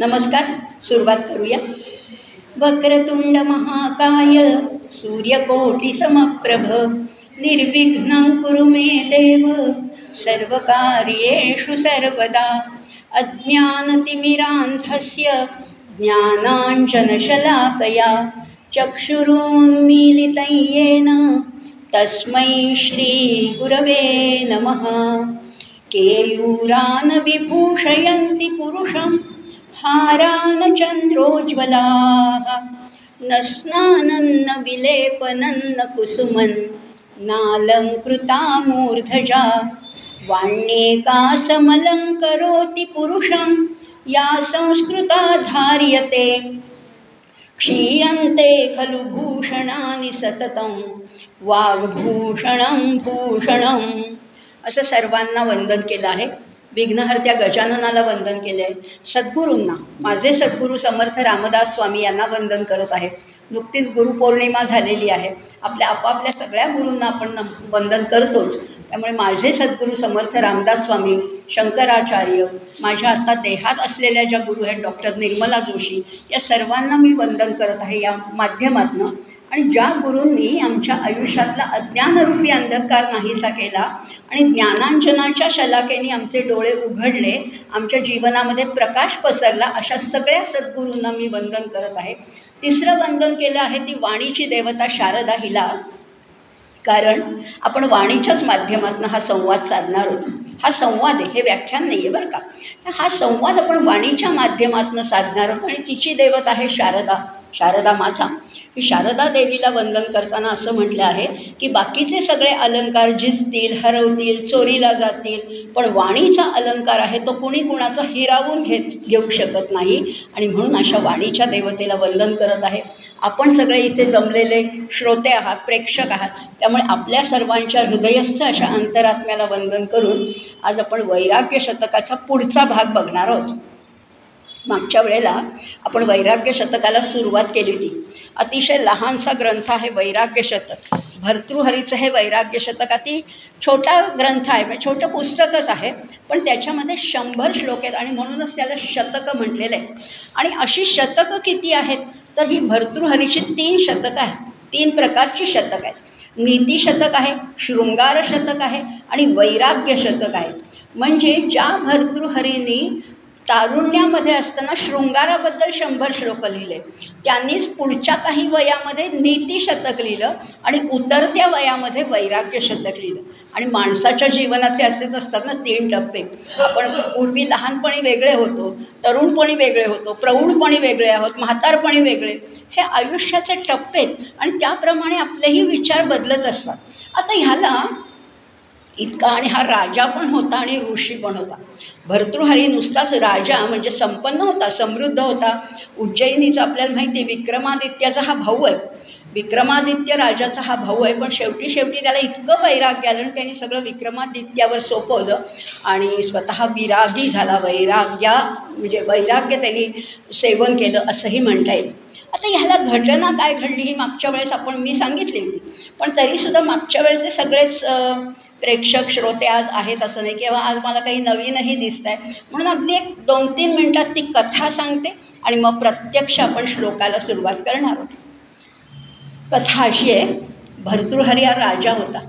नमस्कार सुरुवात करूया. वक्रतुंड महाकाय सूर्यकोटी समप्रभ निर्विघ्नं कुरु मे देव सर्वकार्येषु सर्वदा अज्ञानतिमिरान्धस्य ज्ञानाञ्जनशलाकया चक्षुरोन्मीलितयेन तस्मै श्रीगुरवे नमः. केयूरान् विभूषयन्ति पुरुषम् हारान् न स्नानन्न विलेपनन्न कुसुमन् नालङ्कृता मूर्धजा वाण्येकासमलङ्करोति पुरुषं या संस्कृता धार्यते क्षीयन्ते खलु भूषणानि सततं वाग्भूषणं भूषणम्। असं सर्वांना वंदन केलं आहे. विघ्नहर्त्या गजाननाला वंदन केले आहे सद्गुरूंना माझे सद्गुरू समर्थ रामदास स्वामी यांना वंदन करत आहे. नुकतीच गुरुपौर्णिमा झालेली आहे. आपल्या आपापल्या सगळ्या गुरूंना आपण नम वंदन करतोच. त्यामुळे माझे सद्गुरू समर्थ रामदास स्वामी शंकराचार्य माझ्या आता देहात असलेल्या ज्या गुरु आहेत डॉक्टर निर्मला जोशी या सर्वांना मी वंदन करत आहे. या माध्यमातनं आणि ज्या गुरूंनी आमच्या आयुष्यातला अज्ञानरूपी अंधकार नाहीसा केला आणि ज्ञानांजनाच्या शलाकेने आमचे डोळे उघडले आमच्या जीवनामध्ये प्रकाश पसरला अशा सगळ्या सद्गुरूंना मी वंदन करत आहे. तिसरं वंदन केलं आहे ती वाणीची देवता शारदा हिला. कारण आपण वाणीच्याच माध्यमातून हा संवाद साधणार होतो. हा संवाद आहे हे व्याख्यान नाही आहे बरं का. हा संवाद आपण वाणीच्या माध्यमातून साधणार होतो आणि तिची देवता आहे शारदा शारदा माता. की शारदा देवीला वंदन करताना असं म्हटलं आहे की बाकीचे सगळे अलंकार झिजतील हरवतील चोरीला जातील पण वाणीचा अलंकार आहे तो कुणी कुणाचा हिरावून घेत घेऊ शकत नाही. आणि म्हणून अशा वाणीच्या देवतेला वंदन करत आहे. आपण सगळे इथे जमलेले श्रोते आहात प्रेक्षक आहात त्यामुळे आपल्या सर्वांच्या हृदयस्थ अशा अंतरात्म्याला वंदन करून आज आपण वैराग्य शतकाचा पुढचा भाग बघणार आहोत. मागच्या वेळेला आपण वैराग्य शतकाला सुरुवात केली होती. अतिशय लहानसा ग्रंथ आहे वैराग्य शतक. भर्तृहरीचं हे वैराग्य शतक अति छोटा ग्रंथ आहे म्हणजे छोटं पुस्तकच आहे पण त्याच्यामध्ये शंभर श्लोक आहेत आणि म्हणूनच त्याला शतकं म्हटलेलं आहे. आणि अशी शतकं किती आहेत? तर ही भर्तृहरीची तीन शतकं आहेत. तीन प्रकारची शतक आहेत. नीती शतक आहे शृंगार शतक आहे आणि वैराग्य शतक आहे. म्हणजे ज्या भर्तृहरीनी तारुण्यामध्ये असताना शृंगाराबद्दल शंभर श्लोक लिहिले. त्यांनीच पुढच्या काही वयामध्ये नीती शतक लिहिलं आणि उतरत्या वयामध्ये वैराग्य शतक लिहिलं. आणि माणसाच्या जीवनाचे असेच असतात ना तीन टप्पे. आपण पूर्वी लहानपणी वेगळे होतो तरुणपणी वेगळे होतो प्रौढपणी वेगळे आहोत म्हातारपणी वेगळे. हे आयुष्याचे टप्पे आहेत आणि त्याप्रमाणे आपलेही विचार बदलत असतात. आता ह्याला इतका आणि हा राजा पण होता आणि ऋषी पण होता. भर्तृहरी नुसताच राजा म्हणजे संपन्न होता समृद्ध होता. उज्जैनीचा आपल्याला माहिती आहे विक्रमादित्याचा हा भाऊ आहे. विक्रमादित्य राजाचा हा भाऊ आहे. पण शेवटी शेवटी त्याला इतकं वैराग्य आलं आणि त्यांनी सगळं विक्रमादित्यावर सोपवलं आणि स्वतः विरागी झाला. वैराग्या म्हणजे वैराग्य त्यांनी सेवन केलं असंही म्हणता येईल. आता ह्याला घटना काय घडली ही मागच्या वेळेस आपण मी सांगितली होती. पण तरीसुद्धा मागच्या वेळेचे सगळेच प्रेक्षक श्रोते आज आहेत असं नाही किंवा आज मला काही नवीनही दिसत आहे म्हणून अगदी एक दोन तीन मिनटात ती कथा सांगते आणि मग प्रत्यक्ष आपण श्लोकाला सुरुवात करणार आहोत. कथा अशी आहे भर्तृहरी हा राजा होता.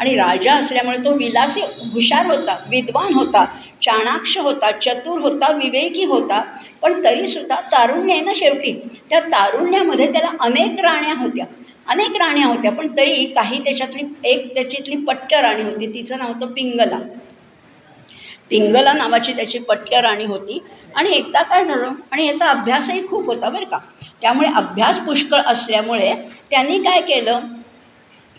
आणि राजा असल्यामुळे तो विलासी हुशार होता विद्वान होता चाणाक्ष होता चतुर होता विवेकी होता. पण तरीसुद्धा तारुण्य आहे ना शेवटी त्या तारुण्यामध्ये त्याला अनेक राण्या होत्या अनेक राण्या होत्या. पण तरी काही त्याच्यातली एक त्याच्यातली पट्ट राणी होती तिचं नाव होतं पिंगला. पिंगला नावाची त्याची पट्ट राणी होती. आणि एकदा काय झालं आणि याचा अभ्यासही खूप होता बरं का. त्यामुळे अभ्यास पुष्कळ असल्यामुळे त्यांनी काय केलं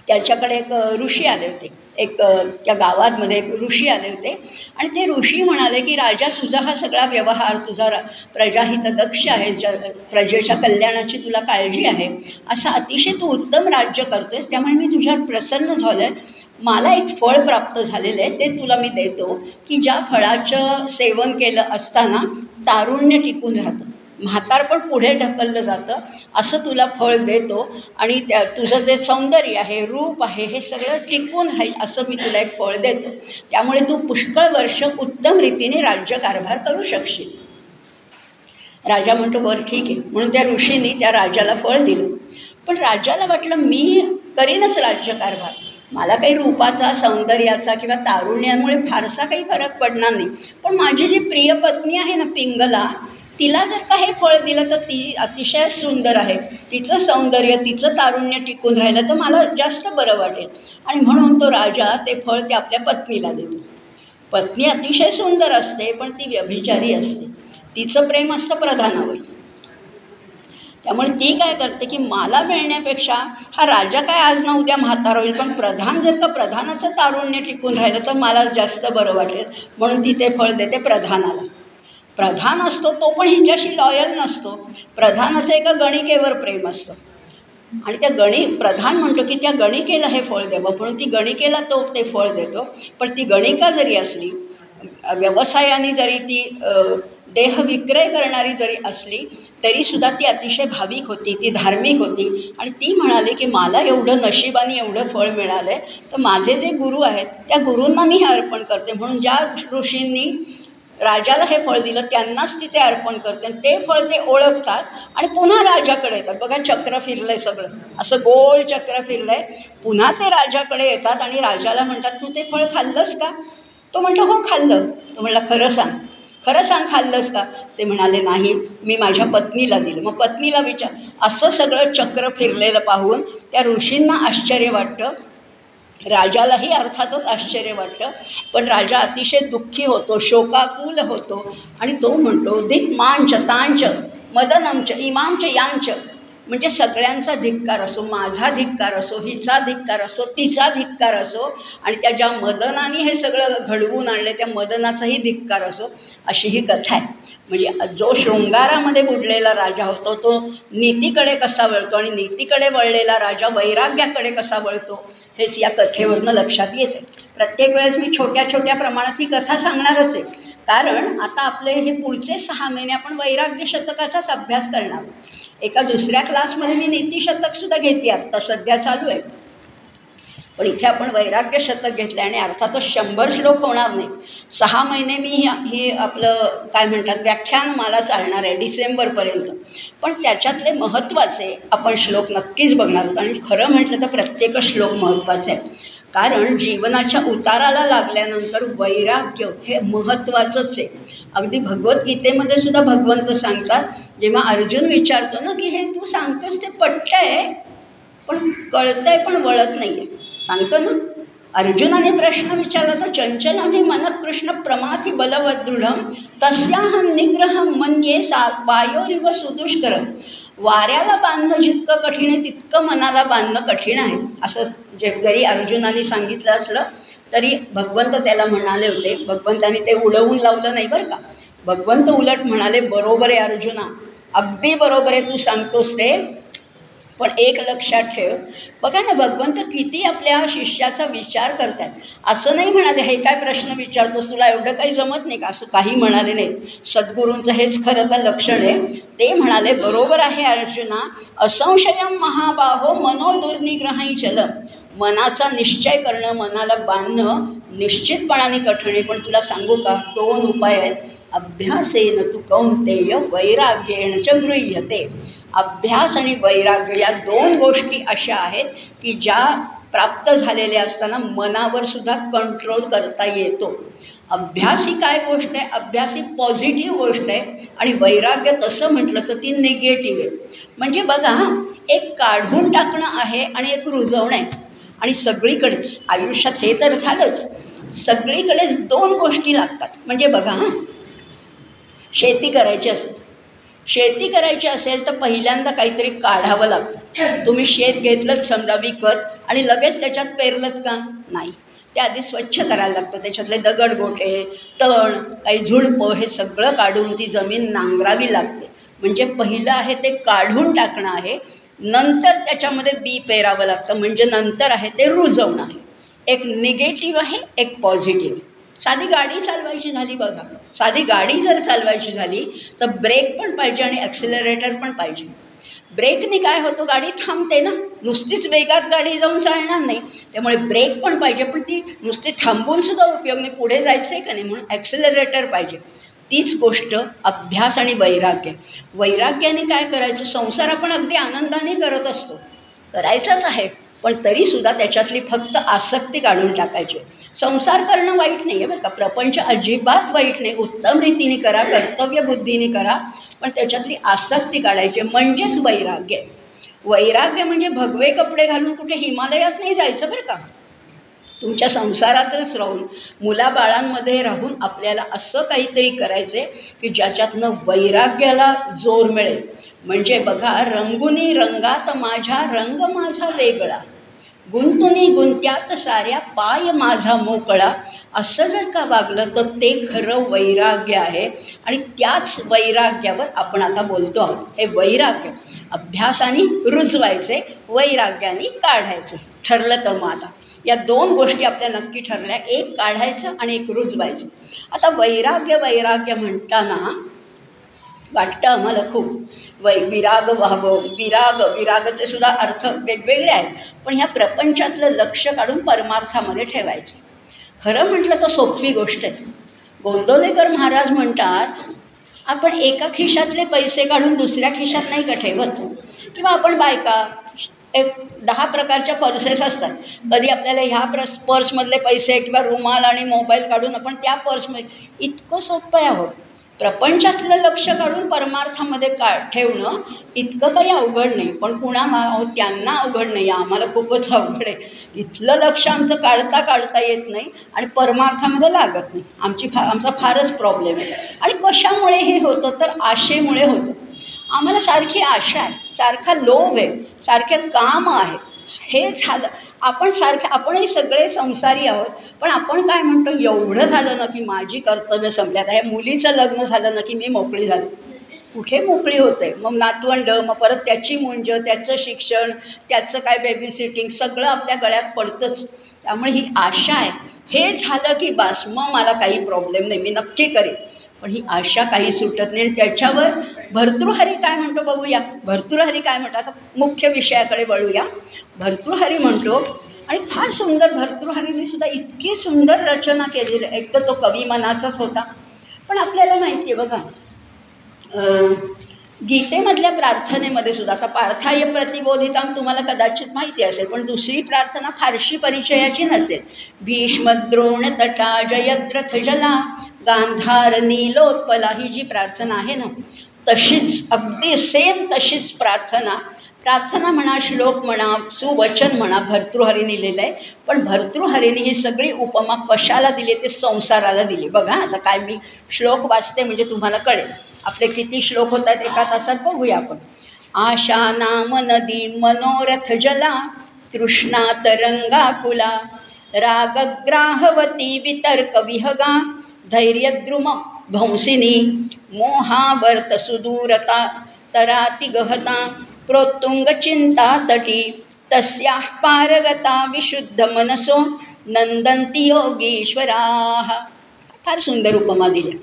त्याच्याकडे एक ऋषी आले होते. एक त्या गावातमध्ये एक ऋषी आले होते. आणि ते ऋषी म्हणाले की राजा तुझा हा सगळा व्यवहार तुझा रा प्रजाहित दक्ष आहे. ज प्रजेच्या कल्याणाची तुला काळजी आहे. असं अतिशय तू उत्तम राज्य करतो आहेस त्यामुळे मी तुझ्यावर प्रसन्न झालं आहे मला एक फळ प्राप्त झालेलं आहे. ते तुला मी देतो. की ज्या फळाचं सेवन केलं असताना तारुण्य टिकून राहतं. म्हातारपण पुढे ढकललं जातं. असं तुला फळ देतो आणि त्या तुझं जे सौंदर्य आहे रूप आहे हे सगळं टिकून राहील असं मी तुला एक फळ देतो. त्यामुळे तू पुष्कळ वर्ष उत्तम रीतीने राज्यकारभार करू शकशील. राजा म्हणतो बरं ठीक आहे. म्हणून त्या ऋषींनी त्या राजाला फळ दिलं. पण राजाला वाटलं मी करीनच राज्यकारभार. मला काही रूपाचा सौंदर्याचा किंवा तारुण्यामुळे फारसा काही फरक पडणार नाही. पण माझी जी प्रिय पत्नी आहे ना पिंगला तिला जर का हे फळ दिलं तर ती अतिशय सुंदर आहे. तिचं सौंदर्य तिचं तारुण्य टिकून राहिलं तर मला जास्त बरं वाटेल. आणि म्हणून तो राजा ते फळ ते आपल्या पत्नीला देतो. पत्नी अतिशय सुंदर असते पण ती व्यभिचारी असते. तिचं प्रेम असतं प्रधानावर. त्यामुळे ती काय करते की मला मिळण्यापेक्षा हा राजा काय आज ना उद्या म्हातारा होईल पण प्रधान जर का प्रधानाचं तारुण्य टिकून राहिलं तर मला जास्त बरं वाटेल. म्हणून ती ते फळ देते प्रधानाला. प्रधान असतो तो पण हिच्याशी लॉयल नसतो. प्रधानाचं एका गणिकेवर प्रेम असतं. आणि त्या गणी प्रधान म्हणतो की त्या गणिकेला हे फळ द्यावं. म्हणून ती गणिकेला तो ते फळ देतो. पण ती गणिका जरी असली व्यवसायाने जरी ती देह विक्रय करणारी जरी असली तरीसुद्धा ती अतिशय भाविक होती ती धार्मिक होती. आणि ती म्हणाली की मला एवढं नशिबाने एवढं फळ मिळालं आहे तर माझे जे गुरु आहेत त्या गुरूंना मी हे अर्पण करते. म्हणून ज्या ऋषींनी राजाला हे फळ दिलं त्यांनाच तिथे अर्पण करते आणि ते फळ ते ओळखतात आणि पुन्हा राजाकडे येतात. बघा चक्र फिरलं आहे सगळं. असं गोल चक्र फिरलं आहे पुन्हा ते राजाकडे येतात आणि राजाला म्हणतात तू ते फळ खाल्लंस का? तो म्हणतो हो खाल्लं. तो म्हणला खरं सांग. खरं सांग खाल्लंस का? ते म्हणाले नाही. मी माझ्या पत्नीला दिलं. मग पत्नीला विचार. असं सगळं चक्र फिरलेलं पाहून त्या ऋषींना आश्चर्य वाटतं. राजालाही अर्थातच आश्चर्य वाटलं. पण राजा अतिशय दुःखी होतो शोकाकुल होतो आणि तो म्हणतो दिक मांच तांच मदनंच इमांच यांच म्हणजे सगळ्यांचा धिक्कार असो माझा धिक्कार असो हिचा धिक्कार असो तिचा धिक्कार असो आणि त्या ज्या मदनाने हे सगळं घडवून आणलं त्या मदनाचाही धिक्कार असो अशी ही कथा आहे. म्हणजे जो शृंगारामध्ये बुडलेला राजा होतो तो नीतीकडे कसा वळतो आणि नीतीकडे वळलेला राजा वैराग्याकडे कसा वळतो हेच या कथेवरनं लक्षात येते प्रत्येक वेळेस मी छोट्या छोट्या प्रमाणात ही कथा सांगणारच आहे. कारण आता आपले हे पुढचे सहा महिने आपण वैराग्य शतकाचाच अभ्यास करणार एका दुसऱ्या क्लासमध्ये मी नीतिशतकसुद्धा घेते आत्ता सध्या चालू आहे. पण इथे आपण वैराग्य शतक घेतलं आणि अर्थातच शंभर श्लोक होणार नाही सहा महिने मी हे आपलं काय म्हणतात व्याख्यान मला चालणार आहे डिसेंबरपर्यंत पण त्याच्यातले महत्त्वाचे आपण श्लोक नक्कीच बघणार आहोत. आणि खरं म्हटलं तर प्रत्येक श्लोक महत्त्वाचे आहे कारण जीवनाच्या उताराला लागल्यानंतर वैराग्य हे महत्त्वाचंच आहे. अगदी भगवद्गीतेमध्ये सुद्धा भगवंत सांगतात जेव्हा अर्जुन विचारतो ना की हे तू सांगतोस ते पट्ट आहे पण कळतंय पण वळत नाही आहे सांगतो ना. अर्जुनाने प्रश्न विचारला तर चंचलम हे मनकृष्ण प्रमाथी बलवदृढम तस्याहम निग्रह म्हणजे सा वायोरिव सुदुष्कर. वाऱ्याला बांधणं जितकं कठीण आहे तितकं मनाला बांधणं कठीण आहे. असं जे जरी अर्जुनाने सांगितलं असलं तरी भगवंत त्याला म्हणाले होते. भगवंताने ते उडवून लावलं नाही बरं का. भगवंत उलट म्हणाले बरोबर आहे अर्जुना. अगदी बरोबर आहे तू सांगतोस ते. पण एक लक्षात ठेव. बघा ना भगवंत किती आपल्या शिष्याचा विचार करतात. असं नाही म्हणाले हे काय प्रश्न विचारतोस तुला? एवढं काही जमत नाही का? असं काही म्हणाले नाहीत. सद्गुरूंचं हेच खरं तर लक्षण आहे. ते म्हणाले बरोबर आहे अर्जुना असंशयम महाबाहो मनोदुर्निग्रही चल. मनाचा निश्चय करणं मनाला बांधणं निश्चितपणाने कठीण आहे. पण तुला सांगू का? दोन उपाय आहेत. अभ्यासेन तू कौंतेय वैराग्येण च गृह्यते. अभ्यास आणि वैराग्य या दोन गोष्टी अशा आहेत की ज्या प्राप्त झालेल्या असताना मनावर सुद्धा कंट्रोल करता येतो. अभ्यास ही काय गोष्ट आहे? अभ्यास ही पॉझिटिव्ह गोष्ट आहे आणि वैराग्य तसं म्हटलं तर ती निगेटिव्ह आहे. म्हणजे बघा एक काढून टाकणं आहे आणि एक रुजवणं आहे. आणि सगळीकडेच आयुष्यात हे तर झालंच. सगळीकडेच दोन गोष्टी लागतात. म्हणजे बघा हां. शेती करायची असेल शेती करायची असेल तर पहिल्यांदा काहीतरी काढावं लागतं. तुम्ही शेत घेतलंच समजा विकत आणि लगेच त्याच्यात पेरलत का? नाही. ते आधी स्वच्छ करायला लागतं. त्याच्यातले दगड गोठे तण काही झुडपं हे सगळं काढून ती जमीन नांगरावी लागते. म्हणजे पहिलं आहे ते काढून टाकणं आहे. नंतर त्याच्यामध्ये बी पेरावं लागतं. म्हणजे नंतर आहे ते रुजवणं आहे. एक निगेटिव्ह आहे एक पॉझिटिव्ह. साधी गाडी चालवायची झाली बघा. साधी गाडी जर चालवायची झाली तर ब्रेक पण पाहिजे आणि ॲक्सिलरेटर पण पाहिजे. ब्रेकने काय होतो गाडी थांबते ना. नुसतीच वेगात गाडी जाऊन चालणार नाही. त्यामुळे ब्रेक पण पाहिजे पण ती नुसती थांबूनसुद्धा उपयोग नाही पुढे जायचं आहे का नाही म्हणून ॲक्सिलरेटर पाहिजे. तीच गोष्ट अभ्यास आणि वैराग्य. वैराग्याने काय करायचं संसार आपण अगदी आनंदाने करत असतो. करायचाच आहे. पण तरीसुद्धा त्याच्यातली फक्त आसक्ती काढून टाकायची. संसार करणं वाईट नाही आहे बरं का. प्रपंच अजिबात वाईट नाही. उत्तम रीतीने करा कर्तव्य बुद्धीने करा पण त्याच्यातली आसक्ती काढायची. म्हणजेच वैराग्य. वैराग्य म्हणजे भगवे कपडे घालून कुठे हिमालयात नाही जायचं बरं का. तुमच्या संसारातच राहून मुलाबाळांमध्ये राहून आपल्याला असं काहीतरी करायचं आहे की ज्याच्यातनं वैराग्याला जोर मिळेल. म्हणजे बघा रंगुनी रंगात माझ्या रंग माझा वेगळा. गुंतुनी गुंत्यात साऱ्या पाय माझा मोकळा. असं जर का वागलं तर ते खरं वैराग्य आहे. आणि त्याच वैराग्यावर आपण आता बोलतो आहोत. हे वैराग्य. अभ्यासाने रुजवायचे वैराग्याने काढायचे ठरलं तर मग आता. या दोन गोष्टी आपल्या नक्की ठरल्या. एक काढायचं आणि एक रुजवायचं. आता वैराग्य वैराग्य म्हणताना वाटतं आम्हाला खूप. वै विराग व्हावं. विराग विरागाचे सुद्धा अर्थ वेगवेगळे आहेत. पण ह्या प्रपंचातलं लक्ष काढून परमार्थामध्ये ठेवायचं. खरं म्हटलं तर सोपी गोष्ट आहे. गोंदवलेकर महाराज म्हणतात आपण एका खिशातले पैसे काढून दुसऱ्या खिशात नाही का ठेवत? किंवा आपण बायका एक दहा प्रकारच्या पर्सेस असतात. कधी आपल्याला ह्या प्रस पर्समधले पैसे किंवा रुमाल आणि मोबाईल काढून आपण त्या पर्समध्ये इतकं सोपं आहे आहोत प्रपंचातलं लक्ष काढून परमार्थामध्ये का ठेवणं इतकं काही अवघड नाही. पण कुणा त्यांना अवघड नाही. आम्हाला खूपच अवघड आहे. इथलं लक्ष आमचं काढता काढता येत नाही आणि परमार्थामध्ये लागत नाही. आमची फा आमचा फारच प्रॉब्लेम आहे. आणि कशामुळे हे होतं? तर आशेमुळे होतं. आम्हाला सारखी आशा आहे. सारखा लोभ आहे. सारखे काम आहे. हे झालं. आपण सारखे आपणही सगळे संसारी आहोत पण आपण काय म्हणतो एवढं झालं ना की माझी कर्तव्य संपल्यात आहे मुलीचं लग्न झालं ना की मी मोकळी झाली. कुठे मोकळी होते? मग नातवंड मग परत त्याची मुंज त्याचं शिक्षण त्याचं काय बेबी सिटिंग सगळं आपल्या गळ्यात पडतंच. त्यामुळे ही आशा आहे. हे झालं की बास मग मला काही प्रॉब्लेम नाही. मी नक्की करेन. पण ही आशा काही सुटत नाही. आणि त्याच्यावर भर्तृहरी काय म्हणतो बघूया. भर्तृहरी काय म्हणतो आता मुख्य विषयाकडे वळूया. भर्तृहरी म्हणतो आणि फार सुंदर भर्तृहरीने सुद्धा इतकी सुंदर रचना केलेली. एक तर तो कवी मनाचाच होता. पण आपल्याला माहिती आहे बघा. गीतेमधल्या प्रार्थनेमध्ये सुद्धा आता पार्थाय प्रतिबोधिताम तुम्हाला कदाचित माहिती असेल पण दुसरी प्रार्थना फारशी परिचयाची नसेल. भीष्मद्रोण तटा जयद्रथ जला गांधार नीलोत्पला ही जी प्रार्थना आहे ना तशीच अगदी सेम तशीच प्रार्थना. प्रार्थना म्हणा श्लोक म्हणा सुवचन म्हणा भर्तृहरीने लिहिलं आहे पण भर्तृहरीने ही सगळी उपमा कशाला दिली? ते संसाराला दिली. बघा आता काय मी श्लोक वाचते म्हणजे तुम्हाला कळेल. आपले किती श्लोक होत आहेत एका तासात बघूया आपण. आशा नाम नदी मनोरथ जला तृष्णा तरंगाकुला रागग्राहवती वितर्क विहगा धैर्यद्रुम भंसिनी मोहावर्त सुदूरता तराति गहता प्रोत्तुंग चिंता तटी तस्या पारगता विशुद्ध मनसो नंदंती योगीश्वरा। फार सुंदर उपमा दिली.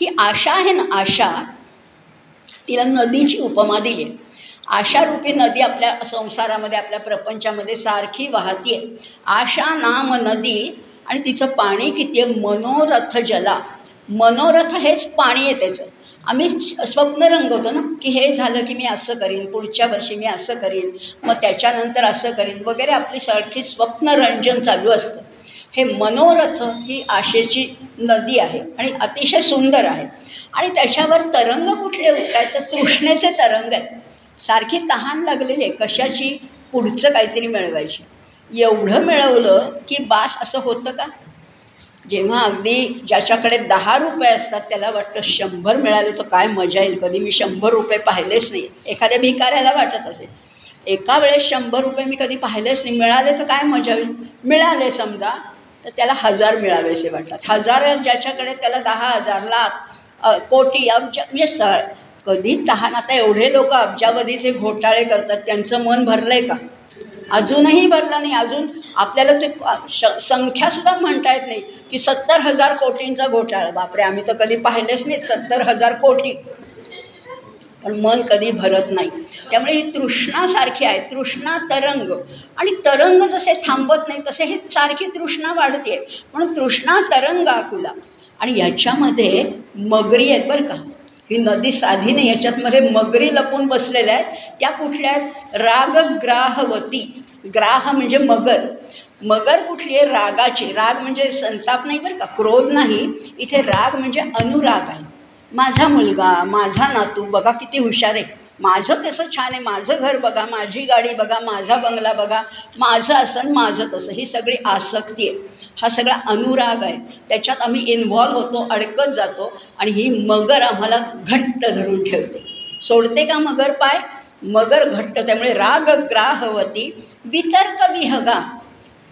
ही आशा आहे ना आशा तिला नदीची उपमा दिली. आहे आशारूपी नदी आपल्या संसारामध्ये आपल्या प्रपंचामध्ये सारखी वाहती आहे आशा नाम नदी आणि तिचं पाणी किती आहे? मनोरथ जला. मनोरथ हेच पाणी आहे त्याचं. आम्ही स्वप्न रंगवतो ना की हे झालं की मी असं करीन पुढच्या वर्षी मी असं करीन मग त्याच्यानंतर असं करीन वगैरे आपली सारखी स्वप्नरंजन चालू असतं. हे मनोरथ ही आशेची नदी आहे आणि अतिशय सुंदर आहे. आणि त्याच्यावर तरंग कुठले होत आहेत तर तृष्णेचे तरंग आहेत. सारखी तहान लागलेली आहे. कशाची? पुढचं काहीतरी मिळवायची. एवढं मिळवलं की बास असं होतं का? जेव्हा अगदी ज्याच्याकडे दहा रुपये असतात त्याला वाटतं शंभर मिळाले तर काय मजा येईल? कधी मी शंभर रुपये पाहिलेच नाही. एखाद्या भिकाऱ्याला वाटत असेल. एका वेळेस शंभर रुपये मी कधी पाहिलेच नाही. मिळाले तर काय मजा होईल मिळाले समजा तर त्याला हजार मिळावेसे वाटतात. हजार ज्याच्याकडे त्याला दहा हजार लाख कोटी अब्ज म्हणजे स कधी तहान. आता एवढे लोक अब्जावधीचे घोटाळे करतात. त्यांचं मन भरलं आहे का? अजूनही भरलं नाही. अजून आपल्याला ते श संख्यासुद्धा म्हणता येत नाही की सत्तर हजार कोटींचा घोटाळा. बापरे आम्ही तर कधी पाहिलेच नाहीत सत्तर हजार कोटी. पण मन कधी भरत नाही. त्यामुळे ही तृष्णासारखी आहे. तृष्णा तरंग. आणि तरंग जसे थांबत नाही तसे हे सारखी तृष्णा वाढते. म्हणून तृष्णा तरंग आकुला आणि याच्यामध्ये मगरी आहेत बरं का. ही नदी साधी नाही याच्यातमध्ये मगरी लपून बसलेल्या आहेत. त्या कुठल्या आहेत? रागग्राहवती. ग्राह म्हणजे मगर. मगर कुठली आहे? रागाची. राग म्हणजे संताप नाही बरं का क्रोध नाही. इथे राग म्हणजे अनुराग आहे. माझा मुलगा माझा नातू बघा किती हुशार आहे. माझं कसं छान आहे माझं घर बघा माझी गाडी बघा माझा बंगला बघा माझं असं माझं तसं ही सगळी आसक्ती आहे. हा सगळा अनुराग आहे. त्याच्यात आम्ही इन्व्हॉल्व होतो अडकत जातो आणि ही मगर आम्हाला घट्ट धरून ठेवते. सोडते का मगर पाय? मगर घट्ट त्यामुळे राग ग्राहवती वितर्क विहगा.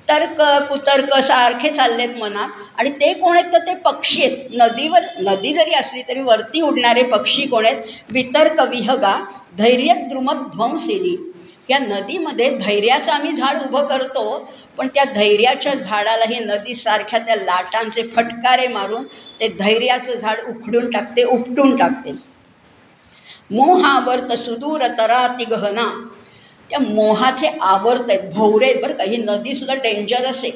तर्क कुतर्क सारखे चाललेत मनात. आणि ते कोण आहेत? तर ते पक्षी आहेत. नदीवर नदी जरी असली तरी वरती उडणारे पक्षी कोण आहेत? वितर्क विहगा धैर्य द्रुमध्वंसिनी या नदीमध्ये धैर्याचं आम्ही झाड उभं करतो पण त्या धैर्याच्या झाडालाही नदीसारख्या त्या लाटांचे फटकारे मारून ते धैर्याचं झाड उखडून टाकते उपटून टाकते. मोहावर्त सुदूर तरा गहना त्या मोहाचे आवर्त आहेत भोवरे आहेत बरं का. ही नदीसुद्धा डेंजरस आहे.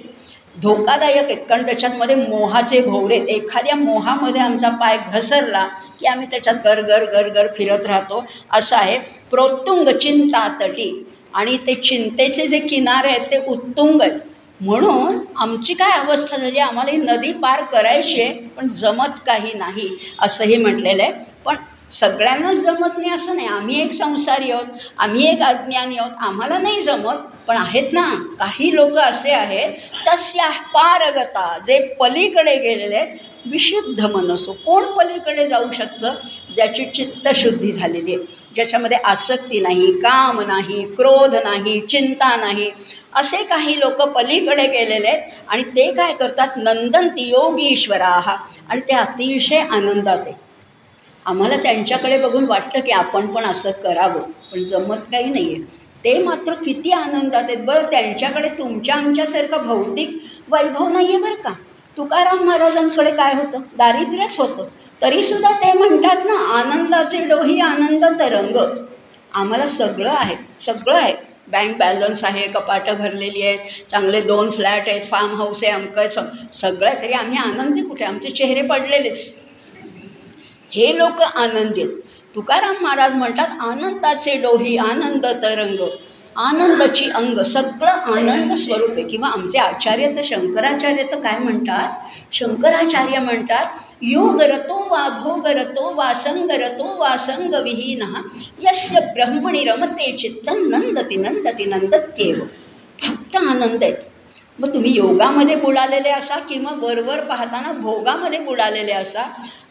धोकादायक आहेत कारण त्याच्यातमध्ये मोहाचे भोवरे आहेत. एखाद्या मोहामध्ये आमचा पाय घसरला की आम्ही त्याच्यात गरगर गरगर फिरत राहतो. असं आहे प्रोत्तुंग चिंता तटी आणि ते चिंतेचे जे किनारे आहेत ते उत्तुंग आहेत. म्हणून आमची काय अवस्था झाली? आम्हाला ही नदी पार करायची आहे पण जमत काही नाही असंही म्हटलेलं आहे. पण सगळ्यांनाच जमत नाही असं नाही. आम्ही एक संसारी आहोत आम्ही एक अज्ञानी आहोत आम्हाला नाही जमत पण आहेत ना काही लोक असे आहेत तस्या पारगता जे पलीकडे गेलेले आहेत विशुद्ध मनसो. कोण पलीकडे जाऊ शकतं? ज्याची चित्तशुद्धी झालेली आहे. ज्याच्यामध्ये आसक्ती नाही काम नाही क्रोध नाही चिंता नाही. असे काही लोक पलीकडे गेलेले आहेत आणि ते काय करतात? नंदंती योगीश्वरा. आणि ते अतिशय आनंदात आहे आम्हाला त्यांच्याकडे बघून वाटतं की आपण पण असं करावं पण जमत काही नाही आहे ते मात्र किती आनंदात आहेत. बरं त्यांच्याकडे तुमच्या आमच्यासारखं भौतिक वैभव नाही आहे बरं का? तुकाराम महाराजांकडे काय होतं? दारिद्र्यच होतं. तरीसुद्धा ते म्हणतात ना आनंदाचे डोही आनंद तरंग. आम्हाला सगळं आहे सगळं आहे. बँक बॅलन्स आहे कपाटं भरलेली आहेत चांगले दोन फ्लॅट आहेत फार्म हाऊस आहे अमकं सगळं तरी आम्ही आनंदी कुठे? आमचे चेहरे पडलेलेच. हे लोक आनंदित. तुकाराम महाराज म्हणतात आनंदाचे डोही आनंद तरंग आनंदाची अंग सगळं आनंद स्वरूप. आहे किंवा आमचे आचार्य तर शंकराचार्य तर काय म्हणतात? शंकराचार्य म्हणतात योग रतो वा भोग रतो वा संग रतो वा संग विहीन यस्य ब्रह्मणी रमते चित्तन नंदती नंदती नंदत्येव फक्त आनंद आहेत मग तुम्ही योगामध्ये बुडालेले असा किंवा वरवर पाहताना भोगामध्ये बुडालेले असा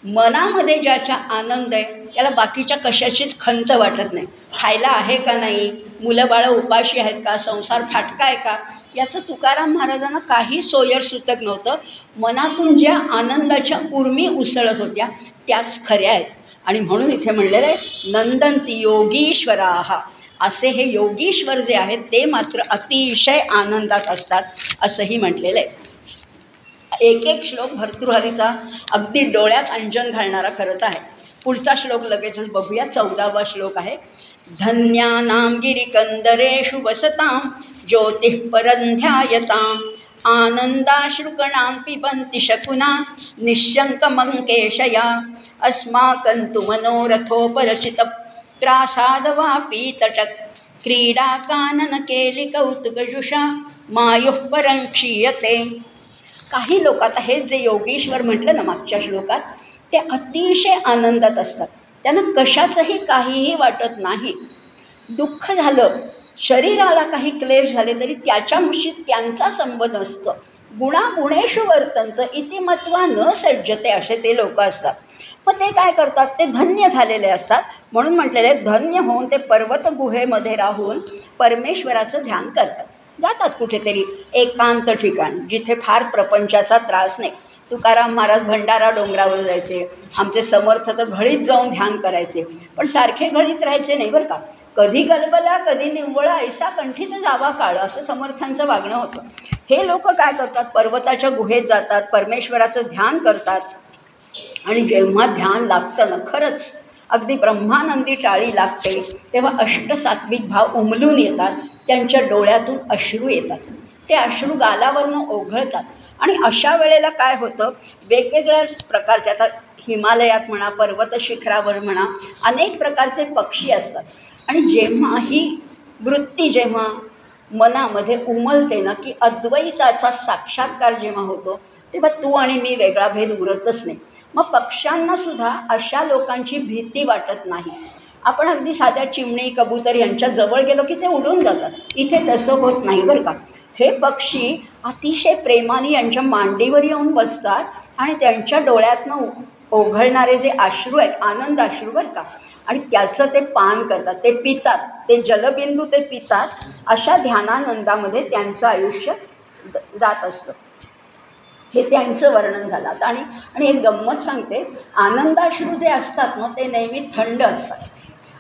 मनामध्ये ज्याच्या आनंद आहे त्याला बाकीच्या कशाचीच खंत वाटत नाही. खायला आहे का नाही? मुलं बाळं उपाशी आहेत का? संसार फाटका आहे का? याचं तुकाराम महाराजांना काही सोयर सुतक नव्हतं. मनातून ज्या आनंदाच्या उर्मी उसळत होत्या त्याच खऱ्या आहेत. आणि म्हणून इथे म्हणलेलं आहे नंदंती योगीश्वराहा असे हे योगीश्वर जे आहेत ते मात्र अतिशय आनंदात असतात असंही म्हटलेलं आहे. एक एक श्लोक भर्तृहरीचा अगदी डोळ्यात अंजन घालणारा खरंच आहे. पुढचा श्लोक लगेचच बघूया. चौदावा श्लोक आहे. धन्यानां गिरिकंदरेषु वसतां ज्योतिः परन्ध्यायताम् आनन्दाश्रुकणां पिबन्ति शकुना निःशङ्कमङ्केशया अस्माकं तु मनोरथोपरचित मनोरथोपरचितप्रासादवापी तटक् क्रीडा कौतुकजुषा मायुः परं क्षीयते। काही लोक आता हे जे योगेश्वर म्हटलं ना मागच्या श्लोकात ते अतिशय आनंदात असतात. त्यांना कशाचंही काहीही वाटत नाही. दुःख झालं शरीराला काही क्लेश झाले तरी त्याच्यामुशी त्यांचा संबंध असतो. गुणा गुणेषु वर्तंत इतिमत्वा न सज्जते असे ते लोक असतात. मग ते काय करतात? ते धन्य झालेले असतात. म्हणून म्हटलेले धन्य होऊन ते पर्वत गुहेमध्ये राहून परमेश्वराचं ध्यान करतात. जातात कुठेतरी एकांत ठिकाण जिथे फार प्रपंचाचा त्रास नाही. तुकाराम महाराज भंडारा डोंगरावर जायचे. आमचे समर्थ तर घडीत जाऊन ध्यान करायचे. पण सारखे घडीत राहायचे नाही बरं का. कधी गलबला कधी निव्वळा ऐसा कंठीत जावा काळ असं समर्थांचं वागणं होतं. हे लोक काय करतात? पर्वताच्या गुहेत जातात परमेश्वराचं ध्यान करतात. आणि जेव्हा ध्यान लागतं ना खरंच अगदी ब्रह्मानंदी टाळी लागते तेव्हा अष्टसात्विक भाव उमलून येतात त्यांच्या डोळ्यातून अश्रू येतात. ते अश्रू गालावरनं ओघळतात. आणि अशा वेळेला काय होतं? वेगवेगळ्या प्रकारचे आता हिमालयात म्हणा पर्वत शिखरावर म्हणा अनेक प्रकारचे पक्षी असतात. आणि जेव्हा ही वृत्ती जेव्हा मनामध्ये उमलते ना की अद्वैताचा साक्षात्कार जेव्हा होतो तेव्हा तू आणि मी वेगळा भेद उरतच नाही. मग पक्ष्यांनासुद्धा अशा लोकांची भीती वाटत नाही. आपण अगदी साध्या चिमणी कबूतर यांच्या जवळ गेलो की ते उडून जातात. इथे तसं होत नाही बरं का. हे पक्षी अतिशय प्रेमाने यांच्या मांडीवर येऊन बसतात आणि त्यांच्या डोळ्यातनं ओघळणारे जे अश्रू आहेत आनंद अश्रू बरं का आणि त्याचं ते पान करतात ते पितात ते जलबिंदू ते पितात अशा ध्यानानंदामध्ये त्यांचं आयुष्य जात असतं. हे त्यांचं वर्णन झालं आता आणि आणि एक गंमत सांगते आनंदाश्रू जे असतात ना ते नेहमी थंड असतात.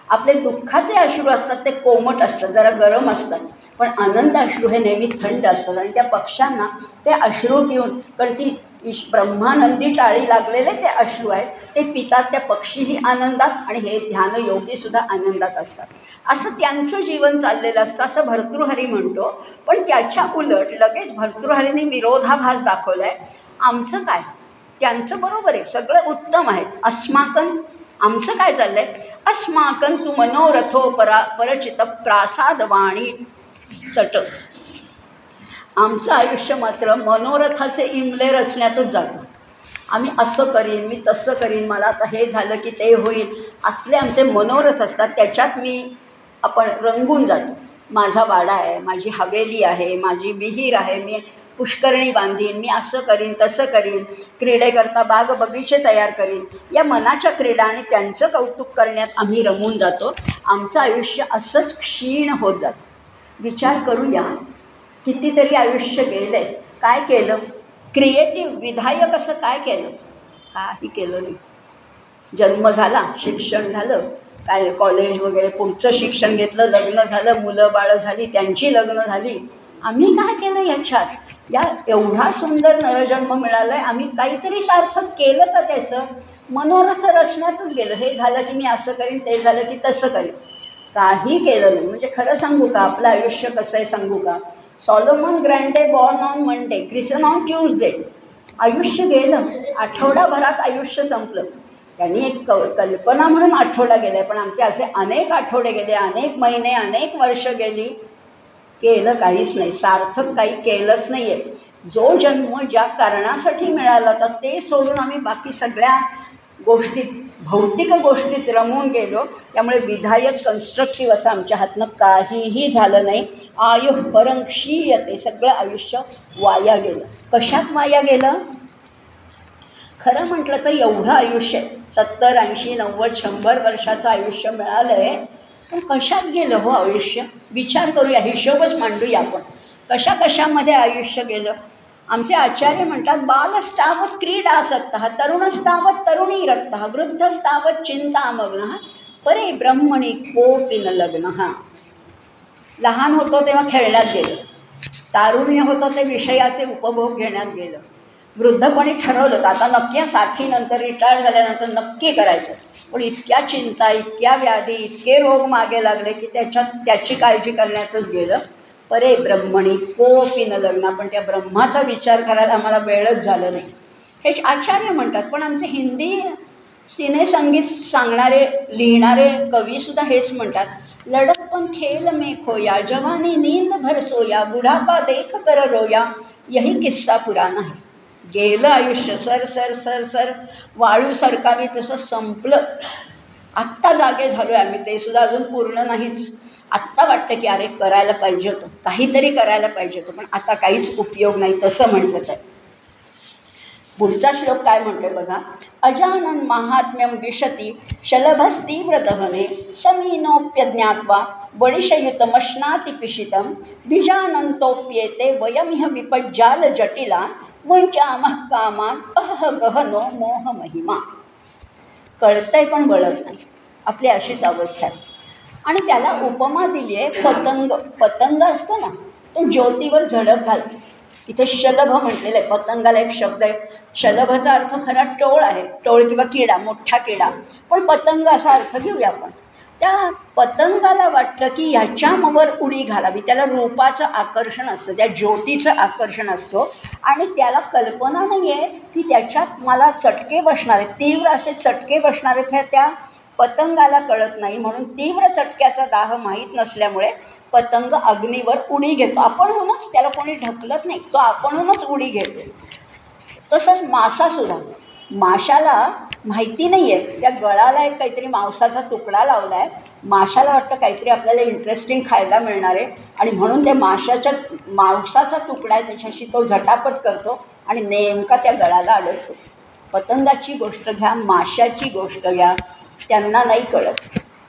आपले दुःखाचे अश्रू असतात ते कोमट असतात जरा गरम असतात. पण आनंदाश्रू हे नेहमी थंड असतात आणि त्या पक्ष्यांना ते अश्रू पिऊन कारण ती इश ब्रह्मानंदी टाळी लागलेले ते अश्रू आहेत ते पितात त्या पक्षीही आनंदात आणि हे ध्यानयोगीसुद्धा आनंदात असतात. असं त्यांचं जीवन चाललेलं असतं असं भर्तृहरी म्हणतो. पण त्याच्या उलट लगेच भर्तृहरीने विरोधाभास दाखवला आहे आमचं काय? त्यांचं बरोबर आहे सगळं उत्तम आहे. अस्माकन आमचं काय चाललं आहे अस्माकं तू मनोरथो परा परचित प्रासादवाणी तट. आमचं आयुष्य मात्र मनोरथाचे इमले रचण्यातच जातं. आम्ही असं करीन मी तसं करीन मला आता हे झालं की ते होईल असले आमचे मनोरथ असतात त्याच्यात मी आपण रंगून जातो. माझा वाडा आहे माझी हवेली आहे माझी विहीर आहे मी पुष्करणी बांधीन मी असं करीन तसं करीन क्रीडेकरता बाग बगीचे तयार करीन. या मनाच्या क्रीडा आणि त्यांचं कौतुक करण्यात आम्ही रमून जातो. आमचं आयुष्य असंच क्षीण होत जातं. विचार करूया कितीतरी आयुष्य गेलं आहे काय केलं? क्रिएटिव्ह विधायक असं काय केलं? काही केलं नाही. जन्म झाला शिक्षण झालं. काय कॉलेज वगैरे पुढचं शिक्षण घेतलं लग्न झालं मुलं बाळं झाली त्यांची लग्न झाली. आम्ही काय केलं याच्यात? या एवढा सुंदर नरजन्म मिळाला आहे आम्ही काहीतरी सार्थक केलं का त्याचं? मनोरथ रचण्यातच गेलं. हे झालं की मी असं करीन ते झालं की तसं करीन. काही केलं नाही. म्हणजे खरं सांगू का? आपलं आयुष्य कसं आहे सांगू का? Solomon Grundy born on Monday christened on Tuesday. आयुष्य गेलं. आठवडाभरात आयुष्य संपलं. त्यांनी एक क कल्पना म्हणून आठवडा गेला आहे पण आमचे असे अनेक आठवडे गेले अनेक महिने अनेक वर्ष गेली. केलं काहीच नाही सार्थक काही केलंच नाही आहे जो जन्म ज्या कारणासाठी मिळाला होता ते सोडून आम्ही बाकी सगळ्या गोष्टीत भौतिक गोष्टीत रमून गेलो. त्यामुळे विधायक कन्स्ट्रक्टिव्ह असं आमच्या हातनं काहीही झालं नाही. आयु परंक्षीयते सगळं आयुष्य वाया गेलं. कशात वाया गेलं? खरं म्हटलं तर एवढं आयुष्य आहे. सत्तर ऐंशी नव्वद शंभर वर्षाचं आयुष्य मिळालं आहे पण कशात गेलं हो आयुष्य? विचार करूया हिशोबच मांडूया आपण. कशा कशामध्ये आयुष्य गेलं? आमचे आचार्य म्हणतात बालस्तावत क्रीडा क्रीडासक्त तरुणस्तावत तरुणी रक्त वृद्धस्तावत चिंतामग्न परे ब्रह्मणी कोपी न लग्न. हा लहान होतो तेव्हा खेळण्यात गेलं. तारुण्य होतं ते विषयाचे उपभोग घेण्यात गेलं. वृद्धपणी ठरवलं. तर आता नक्की साठीनंतर रिटायर झाल्यानंतर नक्की करायचं. पण इतक्या चिंता इतक्या व्याधी इतके रोग मागे लागले की त्याच्यात त्याची काळजी करण्यातच गेलं. परे ब्रह्मणी कोपी न लग्न. पण त्या ब्रह्माचा विचार करायला आम्हाला वेळच झालं नाही. हे आचार्य म्हणतात पण आमचे हिंदी सिनेसंगीत सांगणारे लिहिणारे कवीसुद्धा हेच म्हणतात. लढत पण खेल में खोया जवानी नींद भरसोया बुढापा देख कर रोया यही किस्सा पुराण आहे. गेलं आयुष्य सर सर सर सर. वाळू सरकावी तसं संपलं. आत्ता जागे झालो आहे आम्ही. ते सुद्धा अजून पूर्ण नाहीच. आत्ता वाटतं की अरे करायला पाहिजे होतं. काहीतरी करायला पाहिजे होतं पण आता काहीच उपयोग नाही तसं म्हटलं तर. पुढचा श्लोक काय म्हणतोय बघा? अजानन महात्म्यम विशती शलभस्तीव्र दहने समीनोप्य ज्ञात्वा बळिशयुतमश्नाति बीजानंतोप्येते वयमिह विपज्जाल जटिला मुंचामः कामान अह गहनो मोह महिमा. कळतंय पण वळत नाही. आपली अशीच अवस्था आहे. आणि त्याला उपमा दिली आहे पतंग. पतंग असतो ना तो ज्योतीवर झडप घाल इथे शलभ म्हटलेलं आहे. पतंगाला एक शब्द आहे. शलभचा अर्थ खरा टोळ आहे. टोळ किंवा किडा मोठा किडा. पण पतंग असा अर्थ घेऊया आपण. त्या पतंगाला वाटतं की ह्याच्यावर उडी घालावी. त्याला रूपाचं आकर्षण असतं त्या ज्योतीचं आकर्षण असतं. आणि त्याला कल्पना नाही आहे की त्याच्यात मला चटके बसणार आहेत. तीव्र असे चटके बसणार आहेत त्या पतंगाला कळत नाही. म्हणून तीव्र चटक्याचा दाह माहीत नसल्यामुळे पतंग अग्नीवर उडी घेतो. आपणहूनच त्याला कोणी ढकलत नाही. तो आपणहूनच उडी घेतो तसंच मासासुद्धा माशाला माहिती नाही आहे त्या गळाला एक काहीतरी मांसाचा तुकडा लावला आहे माशाला वाटतं काहीतरी आपल्याला इंटरेस्टिंग खायला मिळणार आहे. आणि म्हणून ते माशाच्या मांसाचा तुकडा आहे त्याच्याशी तो झटापट करतो आणि नेमका त्या गळाला अडकतो पतंगाची गोष्ट घ्या माशाची गोष्ट घ्या त्यांना नाही कळत.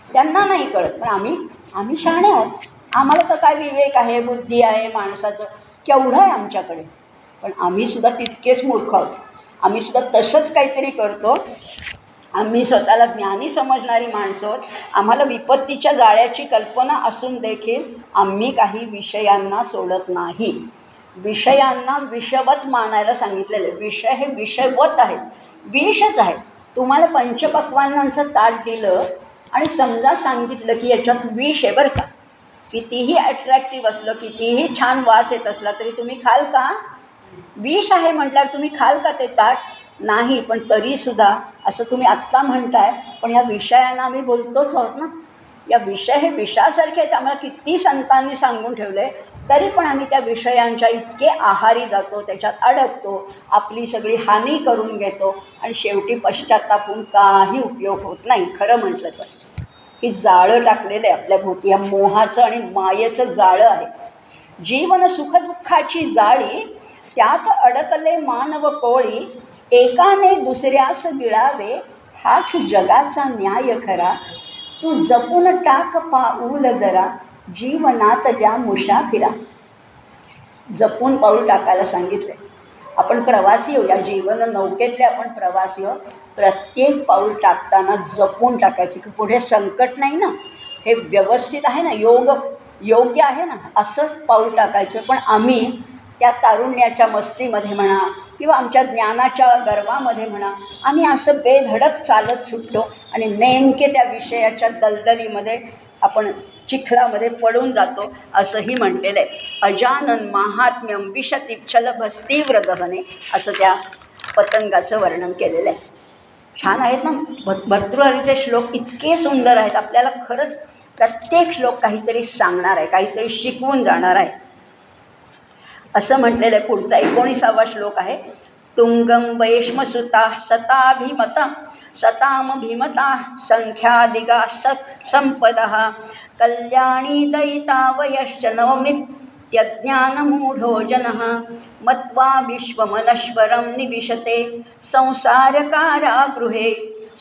त्यांना नाही कळत. पण आम्ही आम्ही शहाणे आहोत. आम्हाला तर काय विवेक आहे बुद्धी आहे माणसाचं. केवढं आहे आमच्याकडे. पण आम्हीसुद्धा तितकेच मूर्ख आहोत. आम्हीसुद्धा तसंच काहीतरी करतो. आम्ही स्वतःला ज्ञानी समजणारी माणसं आहोत. आम्हाला विपत्तीच्या जाळ्याची कल्पना असून देखील आम्ही काही विषयांना सोडत नाही. विषयांना विषवत मानायला सांगितलेलं विषय हे विषयवत आहेत विषच आहे. तुम्हाला पंचपक्वानांचं ताट दिलं आणि समजा सांगितलं की याच्यात विष आहे बरं का. कितीही ॲट्रॅक्टिव्ह असलं कितीही छान वास येत असला तरी तुम्ही खाल का? विष आहे म्हटल्यावर तुम्ही खाल का ते ताट? नाही पण तरीसुद्धा असं तुम्ही आत्ता म्हणताय पण या विषयांना आम्ही बोलतोच आहोत ना. या विषय हे विषासारखे आहेत आम्हाला किती संतांनी सांगून ठेवले तरी पण आम्ही त्या विषयांच्या इतके आहारी जातो त्याच्यात अडकतो आपली सगळी हानी करून घेतो आणि शेवटी पश्चातापून काही उपयोग होत नाही खरं म्हटलं तर. की जाळं टाकलेलं आहे आपल्या भोवती या मोहाचं आणि मायेचं जाळं आहे. जीवन सुखदुःखाची जाळी त्यात अडकले मानव कोळी एकाने दुसऱ्यास गिळावे हाच जगाचा न्याय खरा. तू जपून टाक पाऊल जरा जीवनात ज्या मुसाफिरा जपून पाऊल टाकायला सांगितले. आपण प्रवासी हो या जीवन नौकेतले आपण प्रवासी हो प्रत्येक पाऊल टाकताना जपून टाकायचं की पुढे संकट नाही ना? हे व्यवस्थित आहे ना? योग योग्य आहे ना? असंच पाऊल टाकायचं. पण आम्ही त्या तारुण्याच्या मस्तीमध्ये म्हणा किंवा आमच्या ज्ञानाच्या गर्वामध्ये म्हणा आम्ही असं बेधडक चालत सुटलो आणि नेमके त्या विषयाच्या दलदलीमध्ये आपण चिखलामध्ये पडून जातो असंही म्हटलेलं आहे. अजानन महात्म्यम विशती छलभस्तीव्र गहने असं त्या पतंगाचं वर्णन केलेलं आहे. छान आहेत ना? भ भर्तृहरीचे श्लोक इतके सुंदर आहेत. आपल्याला खरंच प्रत्येक श्लोक काहीतरी सांगणार आहे काहीतरी शिकवून जाणार आहे. असं म्हटलेलं आहे पुढचा. एकोणीसावा श्लोक आहे. तुंगम वैष्मसुता सताभिमता सताम भीमता संख्यादिगा स संपद। कल्याणी दयिता वयश्च नवमित्यज्ञानमूढो जनः मत्वा विश्वमनश्वरं निविशते। संसारकारागृहे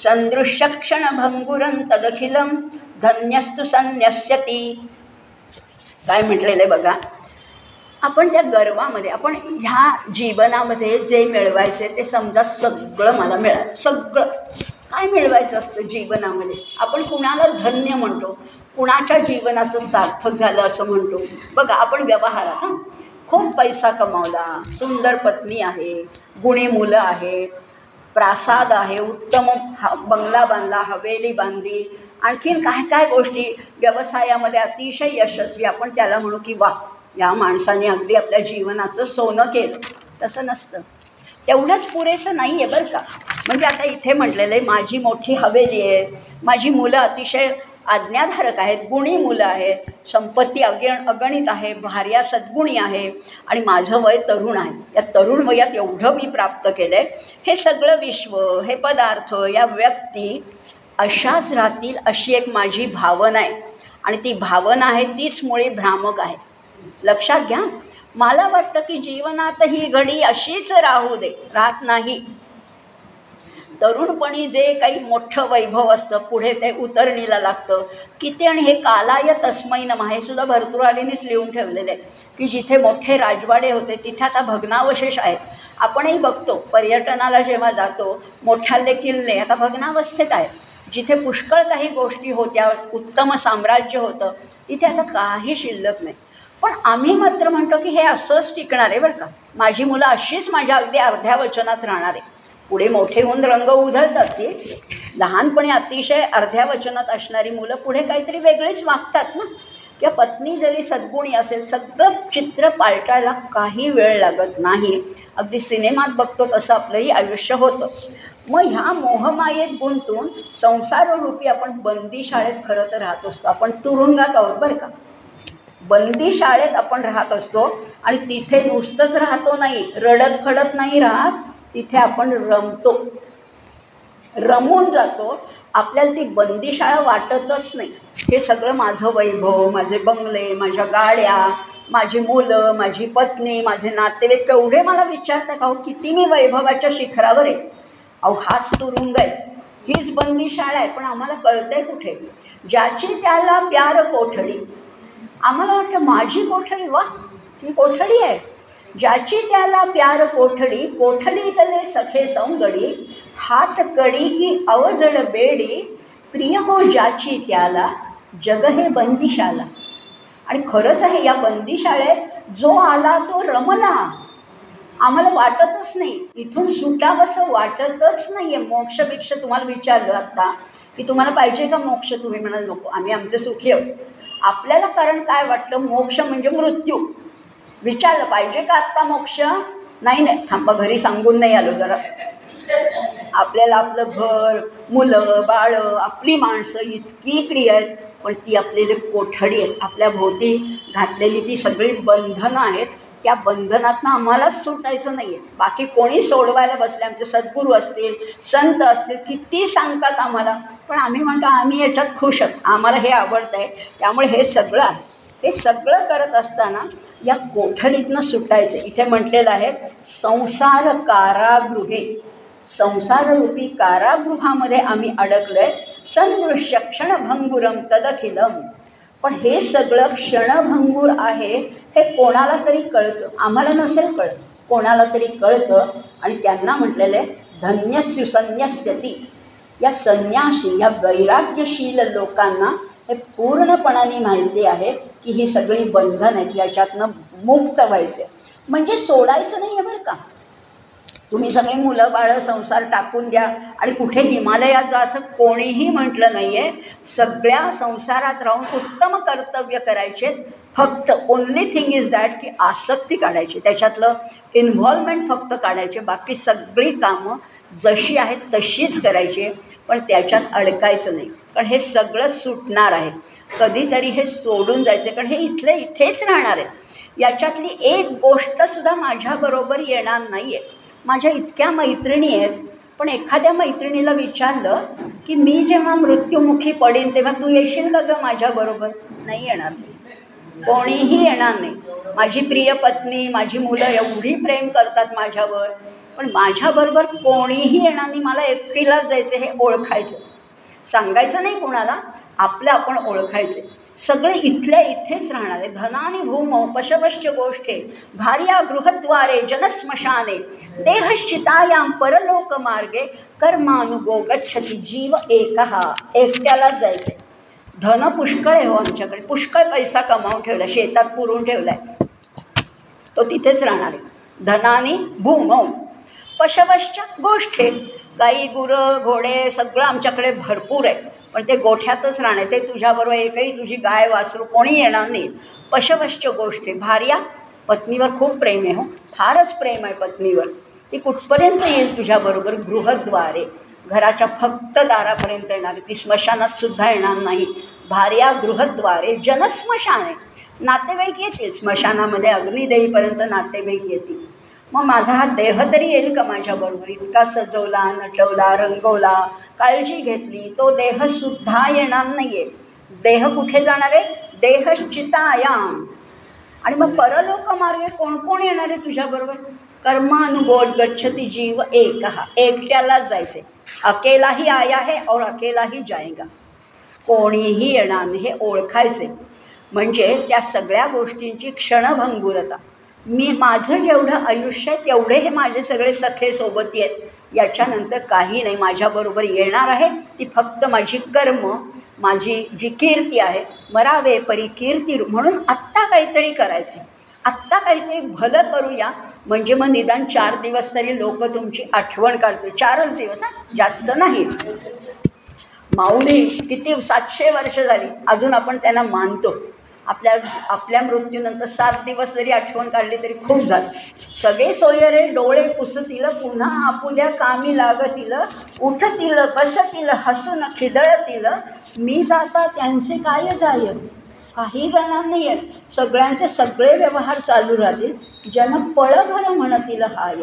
सन्दृश्यक्षणभङ्गुरं तदखिलं धन्यस्तु संन्यस्यति काय म्हटलेलं आहे बघा? आपण त्या गर्वामध्ये आपण ह्या जीवनामध्ये जे मिळवायचे ते समजा सगळं मला मिळालं. सगळं. काय मिळवायचं असतं जीवनामध्ये? आपण कुणाला धन्य म्हणतो? कुणाच्या जीवनाचं सार्थक झालं असं म्हणतो? बघा आपण व्यवहारात हां. खूप पैसा कमावला सुंदर पत्नी आहे गुणी मुलं आहेत प्रासाद आहे उत्तम हा बंगला बांधला हवेली बांधली. आणखीन काय काय गोष्टी व्यवसायामध्ये अतिशय यशस्वी आपण त्याला म्हणू की वा या माणसाने अगदी आपल्या जीवनाचं सोनं केलं. तसं नसतं. तेवढंच पुरेसं नाही आहे बरं का. म्हणजे आता इथे म्हटलेलं आहे माझी मोठी हवेली आहे माझी मुलं अतिशय आज्ञाधारक आहेत गुणी मुलं आहेत संपत्ती अगण अगणित आहे भार्या सद्गुणी आहे आणि माझं वय तरुण आहे. या तरुण वयात एवढं मी प्राप्त केलं आहे हे सगळं विश्व हे पदार्थ या व्यक्ती अशाच राहतील अशी एक माझी भावना आहे. आणि ती भावना आहे तीच मुळी भ्रामक आहे. लक्षात घ्या. मला वाटतं की जीवनात ही घडी अशीच राहू दे राहत नाही. तरुणपणी जे काही मोठं वैभव असतं पुढे ते उतरणीला लागतं. किती आणि हे कालाय तस्मै नमः हे सुद्धा भरतुरालीनेच लिहून ठेवलेले आहे की जिथे मोठे राजवाडे होते तिथे आता भग्नावशेष आहेत. आपणही बघतो पर्यटनाला जेव्हा जातो मोठ्याले किल्ले आता भग्नावस्थेत आहेत. जिथे पुष्कळ काही गोष्टी होत्या उत्तम साम्राज्य होतं तिथे आता काही शिल्लक नाही. पण आम्ही मात्र म्हणतो की हे असंच टिकणार आहे बरं का. माझी मुलं अशीच माझ्या अगदी अर्ध्या वचनात राहणार आहे. पुढे मोठे होऊन रंग उधळतात ती. लहानपणी अतिशय अर्ध्या वचनात असणारी मुलं पुढे काहीतरी वेगळीच वागतात ना. किंवा पत्नी जरी सद्गुणी असेल सगळं चित्र पालटायला काही वेळ लागत नाही. अगदी सिनेमात बघतो तसं आपलंही आयुष्य होतं. मग ह्या मोहमायेत गुंतून संसाररूपी आपण बंदी शाळेत खरं तर राहत असतो. आपण तुरुंगात आहोत बरं का. बंदी शाळेत आपण राहत असतो आणि तिथे नुसतंच राहतो नाही रडत खडत नाही राहत तिथे आपण रमतो. रमून जातो आपल्याला ती बंदीशाळा वाटतच नाही. हे सगळं माझं वैभव माझे बंगले माझ्या गाड्या माझी मुलं माझी पत्नी माझे नातेवाईक केवढे मला विचारतात अहो किती मी वैभवाच्या शिखरावर आहे? अहो हाच तुरुंग आहे. हीच बंदीशाळा आहे पण आम्हाला कळतंय कुठे? ज्याची त्याला प्यार कोठडी आम्हाला वाटलं माझी कोठडी वा ती कोठडी आहे. ज्याची त्याला प्यार कोठडी कोठडीतले सखे सौंगडी हात कडी की अवजड बेडी प्रिय हो ज्याची त्याला जग हे बंदिशाला. आणि खरंच आहे या बंदीशाळेत जो आला तो रमला. आम्हाला वाटतच नाही इथून सुटावंसं वाटतच नाही आहे मोक्षपेक्षा तुम्हाला विचारलं आत्ता की तुम्हाला पाहिजे का मोक्ष? तुम्ही म्हणाल नको आम्ही आमचे सुखी आहोत. आपल्याला कारण काय वाटलं? मोक्ष म्हणजे मृत्यू. विचारलं पाहिजे का आत्ता मोक्ष? नाही नाही. थांबा घरी सांगून नाही आलो जरा. आपल्याला आपलं घर मुलं बाळं आपली माणसं इतकी प्रिय आहेत पण ती आपलेली कोठडी आहेत. आपल्या भोवती घातलेली ती सगळी बंधनं आहेत. त्या बंधनातनं आम्हालाच सुटायचं नाही आहे बाकी कोणी सोडवायला बसले आमचे सद्गुरू असतील संत असतील किती सांगतात आम्हाला. पण आम्ही म्हणतो आम्ही याच्यात खुश आहोत. आम्हाला हे आवडतं आहे त्यामुळे हे सगळं आहे. हे सगळं करत असताना या कोठडीतनं सुटायचं. इथे म्हटलेलं आहे संसार कारागृहे. संसाररूपी कारागृहामध्ये आम्ही अडकलो आहे संदृश्य क्षणभंगुरम तदखिलम. पण हे सगळं क्षणभंगूर आहे हे कोणाला तरी कळतं. आम्हाला नसेल कळत. कोणाला तरी कळतं. आणि त्यांना म्हटलेलं आहे धन्यस्यु संन्यस्यती. या संन्यासी या वैराग्यशील लोकांना हे पूर्णपणाने माहिती आहे की ही सगळी बंधन आहेत याच्यातनं मुक्त व्हायचे म्हणजे सोडायचं नाही आहे बरं का. तुम्ही सगळे मुलं बाळं संसार टाकून द्या. आणि कुठे हिमालयात जा असं कोणीही म्हटलं नाही आहे सगळ्या संसारात राहून उत्तम कर्तव्य करायचे. फक्त ओन्ली थिंग इज दॅट की आसक्ती काढायची. त्याच्यातलं इन्व्हॉल्वमेंट फक्त काढायचे. बाकी सगळी कामं जशी आहेत तशीच करायची. पण त्याच्यात अडकायचं नाही. कारण हे सगळं सुटणार आहे. कधीतरी हे सोडून जायचं कारण हे इथले इथेच राहणार आहेत याच्यातली एक गोष्टसुद्धा माझ्याबरोबर येणार नाही आहे माझ्या इतक्या मैत्रिणी आहेत पण एखाद्या मैत्रिणीला विचारलं की मी जेव्हा मृत्युमुखी पडेन तेव्हा तू येशील का गं माझ्याबरोबर नाही येणार कोणीही येणार नाही. माझी प्रिय पत्नी माझी मुलं एवढी प्रेम करतात माझ्यावर पण माझ्याबरोबर कोणीही येणार नाही. मला एकटीलाच जायचं हे ओळखायचं. सांगायचं नाही कोणाला आपलं आपण ओळखायचे. सगळे इथल्या इथेच राहणार. आहे धनानी भूमो पशवश्च गोष्ठे भार्या गृहद्वारे जनस्मशाने देहश्चितायाम परलोक मार्गे कर्मानुगो गच्छती जीव एकहा एकट्यालाच जायचे धन पुष्कळ आहे हो आमच्याकडे. पुष्कळ पैसा कमावून ठेवला शेतात पुरून ठेवला आहे तो तिथेच राहणार आहे. धनानी भूमो पशवश्च गोष्ठे. गाई गुरं घोडे सगळं आमच्याकडे भरपूर आहे. पण ते गोठ्यातच राहणे ते तुझ्याबरोबर एकही तुझी गाय वासरू कोणी येणार नाही. पशवश्च गोष्टी. भार्या पत्नीवर खूप प्रेम आहे हो. फारच प्रेम आहे पत्नीवर. ती कुठपर्यंत येईल तुझ्याबरोबर? गृहद्वारे. घराच्या फक्त दारापर्यंत येणार ती स्मशानात सुद्धा येणार नाही. भार्या गृहद्वारे जनस्मशान. आहे नातेवाईक येतील. स्मशानामध्ये अग्निदेहीपर्यंत नातेवाईक येतील. मग माझा हा देह तरी येईल का माझ्याबरोबर इतका सजवला नटवला रंगवला काळजी घेतली तो देहसुद्धा येणार नाही आहे देह कुठे जाणार आहे? देहश्चितायाम आणि मग परलोक मार्गे कोण कोण येणार आहे तुझ्याबरोबर कर्मानुबोध गच्छती जीव एक. हा एकट्यालाच जायचे अकेलाही आया है और अकेलाही जाएगा कोणीही येणार नाही हे ओळखायचे म्हणजे त्या सगळ्या गोष्टींची क्षणभंगुरता. मी माझं जेवढं आयुष्य आहे तेवढे हे माझे सगळे सखे सोबती आहेत याच्यानंतर काही नाही माझ्याबरोबर येणार आहे. ती फक्त माझी कर्म माझी जी कीर्ती आहे. मरावे परी कीर्ती म्हणून आत्ता काहीतरी करायचं. आत्ता काहीतरी भलं करूया. म्हणजे मग निदान चार दिवस तरी लोक तुमची आठवण काढतील. चारच दिवस हा? जास्त नाही. माऊली किती सातशे वर्ष झाली. अजून आपण त्यांना मानतो. आपल्या आपल्या मृत्यूनंतर सात दिवस जरी आठवण काढली तरी खूप झालं. सगळे सोयरे डोळे पुसतील पुन्हा आपुल्या कामी लागतील उठतील बसतील हसून खिदळतील. मी जाता त्यांचे काय जाय काही जाणार नाही आहे सगळ्यांचे सगळे व्यवहार चालू राहतील. जन पळभर म्हणतील हाय.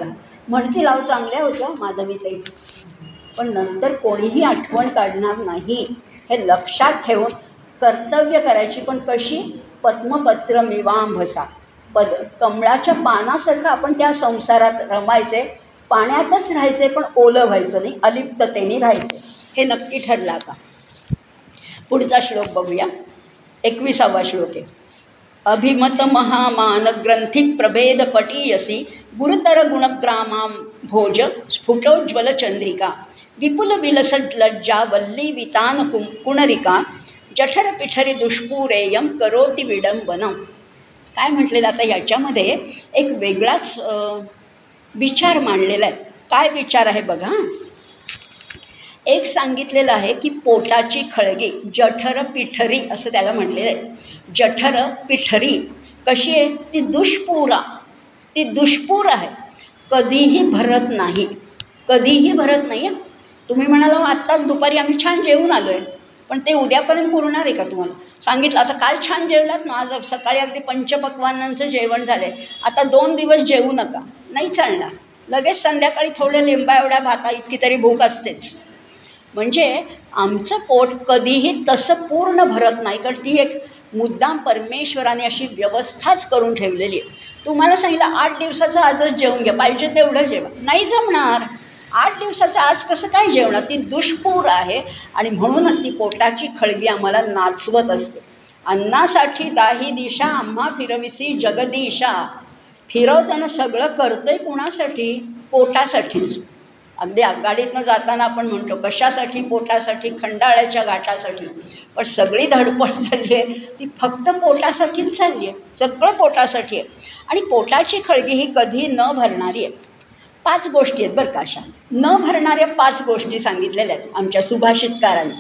म्हणतील अहो चांगल्या होत्या माधवीताई पण नंतर कोणीही आठवण काढणार नाही. हे लक्षात ठेवून कर्तव्य करायची पण कशी? पद्मपत्र मिवांभसा पद कमळाच्या पानासारखं आपण त्या संसारात रमायचे पाण्यातच राहायचे पण ओलं व्हायचं नाही अलिप्ततेने राहायचे. हे नक्की ठरलं आता. पुढचा श्लोक बघूया. एकविसावा श्लोक. आहे अभिमत महामान ग्रंथी प्रभेद पटीयसी गुरुतर गुणग्रामां भोज स्फुटोज्ज्वल चंद्रिका विपुल विलस लज्जा वल्ली वितान कुं कुणरिका जठर पिठरी दुष्पूरेयम करोति विडंबनम. काय म्हटलेलं आता याच्यामध्ये? एक वेगळाच विचार मांडलेला आहे. काय विचार आहे बघा एक सांगितलेलं आहे की पोटाची खळगी जठर पिठरी असं त्याला म्हटलेलं आहे. जठर पिठरी कशी आहे? ती दुष्पूरा ती दुष्पूर आहे. कधीही भरत नाही. कधीही भरत नाही तुम्ही म्हणाला हो, आत्ताच दुपारी आम्ही छान जेवून आलो आहे पण ते उद्यापर्यंत पुरणार आहे का तुम्हाला? सांगितलं आता काल छान जेवलात ना आज सकाळी अगदी पंचपक्वानांचं जेवण झालं आहे आता दोन दिवस जेवू नका. नाही चालणार. लगेच संध्याकाळी थोड्या लिंबा एवढ्या भाता इतकी तरी भूक असतेच. म्हणजे आमचं पोट कधीही तसं पूर्ण भरत नाही कारण ती एक मुद्दाम परमेश्वराने अशी व्यवस्थाच करून ठेवलेली आहे. तुम्हाला सांगितलं आठ दिवसाचं आजच जेवून घ्या पाहिजे तेवढं जेवा. नाही जमणार. आठ दिवसाचं आज कसं काय जेवणं? ती दुष्पूर आहे आणि म्हणूनच ती पोटाची खळगी आम्हाला नाचवत असते. अन्नासाठी दाही दिशा आम्हा फिरविसी जगदिशा. फिरवताना सगळं करतंय कुणासाठी? पोटासाठीच. अगदी आघाडीतनं जाताना आपण म्हणतो कशासाठी? पोटासाठी खंडाळ्याच्या घाटासाठी. पण सगळी धडपड चालली आहे. ती फक्त पोटासाठीच चालली आहे. सगळं पोटासाठी आहे. आणि पोटाची खळगी ही कधी न भरणारी आहे. पाच गोष्टी आहेत बरं का अशा न भरणाऱ्या पाच गोष्टी सांगितलेल्या आहेत आमच्या सुभाषितकाराने.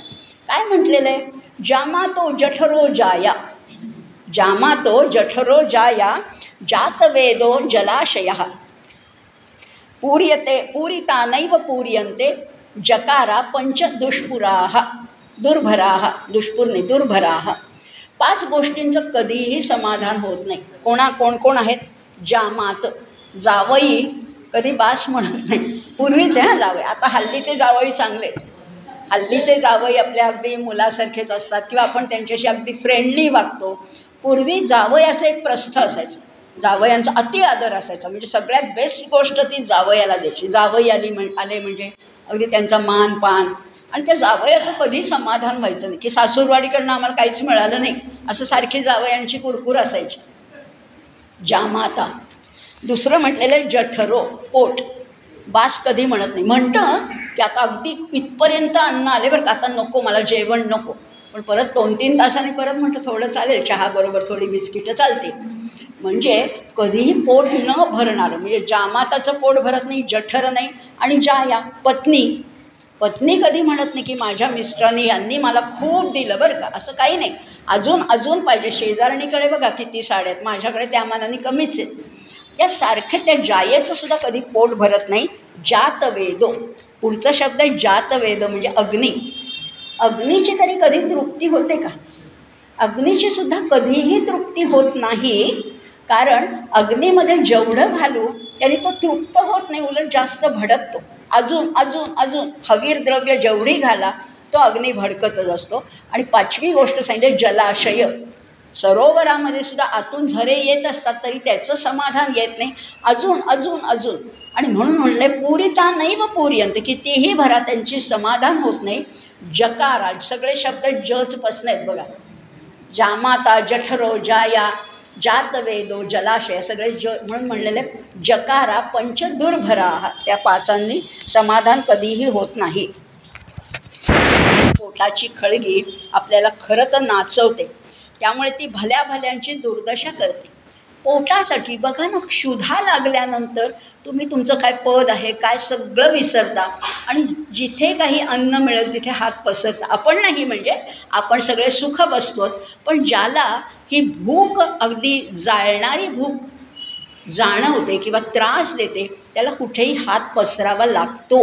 काय म्हटलेलं आहे? जामा तो जठरो जाया. जामा तो जठरो जाया जातवेदो जलाशय. पूर्यते पूरितानैव पूर्यन्ते जकारा पंच दुष्पुराः दुर्भराः दुष्पूर नाही दुर्भराः. पाच गोष्टींचं कधीही समाधान होत नाही. कोणा कोण कोण आहेत? जामात. जावई कधी बास म्हणत नाही. पूर्वीचे हां जावई आता हल्लीचे जावई चांगले. आहेत. हल्लीचे जावई आपल्या अगदी मुलासारखेच असतात किंवा आपण त्यांच्याशी अगदी फ्रेंडली वागतो. पूर्वी जावयाचं एक प्रस्थ असायचं. जावयांचा अति आदर असायचा. म्हणजे सगळ्यात बेस्ट गोष्ट ती जावयाला द्यायची. जावई आली म्हण आले म्हणजे अगदी त्यांचा मान पान. आणि त्या जावयाचं कधी समाधान व्हायचं नाही. की सासूरवाडीकडनं आम्हाला काहीच मिळालं नाही. असं सारखी जावयांची कुरकुर असायची. जामाता दुसरं म्हटलेलं जठरो पोट बास कधी म्हणत नाही. म्हणतं की आता अगदी इथपर्यंत अन्न आले बरं का आता नको मला जेवण नको. पण परत दोन तीन तासांनी परत म्हणतो थोडं चालेल चहाबरोबर थोडी बिस्किटं चालते म्हणजे कधीही पोट न भरणारं म्हणजे जामाताचं पोट भरत नाही जठर नाही आणि जाया पत्नी. पत्नी कधी म्हणत नाही की माझ्या मिस्टरांनी यांनी मला खूप दिलं बरं का असं काही नाही. अजून अजून पाहिजे. शेजारणीकडे बघा किती साड्या आहेत. माझ्याकडे त्या मानाने कमीच आहेत. या सारख्या त्या जायेचं सुद्धा कधी पोट भरत नाही. जात वेदो पुढचा शब्द आहे जात वेद म्हणजे अग्नी. अग्नीची तरी कधी तृप्ती होते का? अग्नीची सुद्धा कधीही तृप्ती होत नाही. कारण अग्नीमध्ये जेवढं घालू त्याने तो तृप्त होत नाही उलट जास्त भडकतो. अजून अजून अजून हवीर द्रव्य जेवढी घाला तो अग्नी भडकतच असतो. आणि पाचवी गोष्ट सांगितली जलाशय. सरोवरामध्ये सुद्धा आतून झरे येत असतात तरी त्याचं समाधान येत नाही. अजून अजून अजून. आणि म्हणून म्हणले पुरिता नाही व पुर्यंत कितीही भरा त्यांची समाधान होत नाही. जकारा सगळे शब्द जच आहेत बघा. जामाता जठरो जाया जातवेदो जलाशय सगळे ज म्हणून म्हणलेले जकारा पंचदुर्भरा त्या पाचांनी समाधान कधीही होत नाही. पोटाची खळगी आपल्याला खरं तर नाचवते. त्यामुळे ती भल्या भल्यांची दुर्दशा करते. पोटासाठी बघा ना क्षुधा लागल्यानंतर तुम्ही तुमचं काय पद आहे काय सगळं विसरता. आणि जिथे काही अन्न मिळेल तिथे हात पसरता. आपण नाही म्हणजे आपण सगळे सुख बसतो पण ज्याला ही भूक अगदी जाळणारी भूक जाणवते किंवा त्रास देते त्याला कुठेही हात पसरावा लागतो.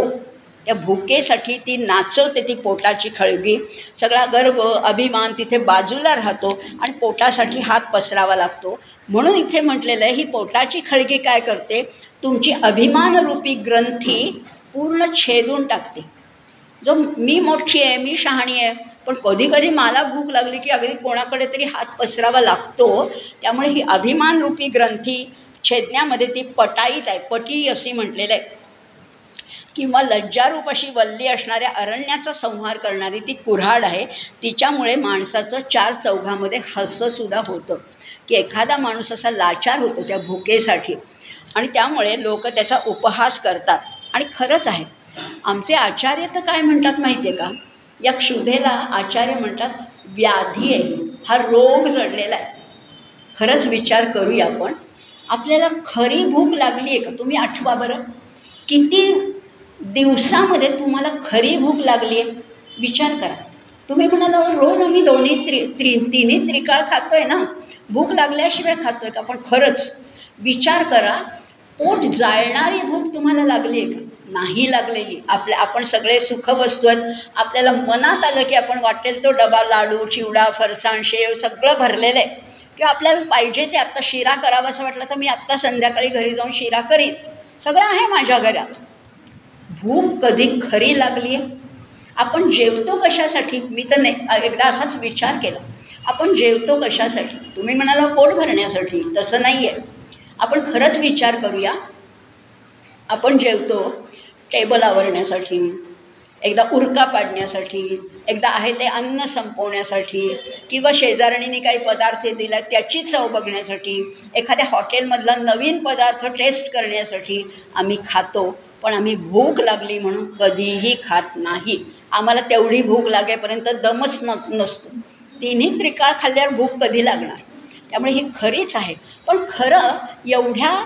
त्या भुकेसाठी ती नाचवते ती पोटाची खळगी. सगळा गर्व अभिमान तिथे बाजूला राहतो आणि पोटासाठी हात पसरावा लागतो. म्हणून इथे म्हटलेलं आहे ही पोटाची खळगी काय करते? तुमची अभिमानरूपी ग्रंथी पूर्ण छेदून टाकते. जो मी मोठी आहे मी शहाणी आहे पण कधी कधी मला भूक लागली की अगदी कोणाकडे तरी हात पसरावा लागतो. त्यामुळे ही अभिमानरूपी ग्रंथी छेदण्यामध्ये ती पटाईत आहे पटी अशी म्हटलेलं आहे. किंवा लज्जारूप अशी वल्ली असणाऱ्या अरण्याचा संहार करणारी ती कुऱ्हाड आहे तिच्यामुळे माणसाचं चार चौघामध्ये हसंसुद्धा होतं. की एखादा माणूस असा लाचार होतो त्या भुकेसाठी आणि त्यामुळे लोक त्याचा उपहास करतात. आणि खरंच आहे आमचे आचार्य तर काय म्हणतात माहिती आहे का? या क्षुधेला आचार्य म्हणतात व्याधी आहे. हा रोग जडलेला आहे. खरंच विचार करूया आपण. आपल्याला खरी भूक लागली आहे का? तुम्ही आठवा बरं. किती दिवसामध्ये तुम्हाला खरी भूक लागली आहे विचार करा. तुम्ही म्हणाला रोज आम्ही दोन्ही त्रि त्रि तिन्ही त्रिकाळ खातो आहे ना? भूक लागल्याशिवाय खातो आहे का? पण खरंच विचार करा पोट जाळणारी भूक तुम्हाला लागली आहे का? नाही लागलेली. आपल्या आपण सगळे सुखवस्तू आहेत. आपल्याला मनात आलं की आपण वाटेल तो डबा लाडू चिवडा फरसाण शेव सगळं भरलेलं आहे. किंवा आपल्याला पाहिजे ते आत्ता शिरा करावा असं वाटलं तर मी आत्ता संध्याकाळी घरी जाऊन शिरा करीन. सगळं आहे माझ्या घरात. भूक कधी खरी लागली आहे आपण जेवतो कशासाठी? मी तर नाही. एकदा असाच विचार केला. आपण जेवतो कशासाठी? तुम्ही म्हणाला पोट भरण्यासाठी. तसं नाही आहे आपण खरंच विचार करूया. आपण जेवतो टेबल आवरण्यासाठी एकदा उरका पाडण्यासाठी एकदा आहे ते अन्न संपवण्यासाठी किंवा शेजारणीने काही पदार्थ दिला त्याची चव बघण्यासाठी एखाद्या हॉटेलमधला नवीन पदार्थ टेस्ट करण्यासाठी आम्ही खातो. पण आम्ही भूक लागली म्हणून कधीही खात नाही. आम्हाला तेवढी भूक लागेपर्यंत दमच न नसतो. तिन्ही त्रिकाळ खाल्ल्यावर भूक कधी लागणार? त्यामुळे ही खरीच आहे. पण खरं एवढ्या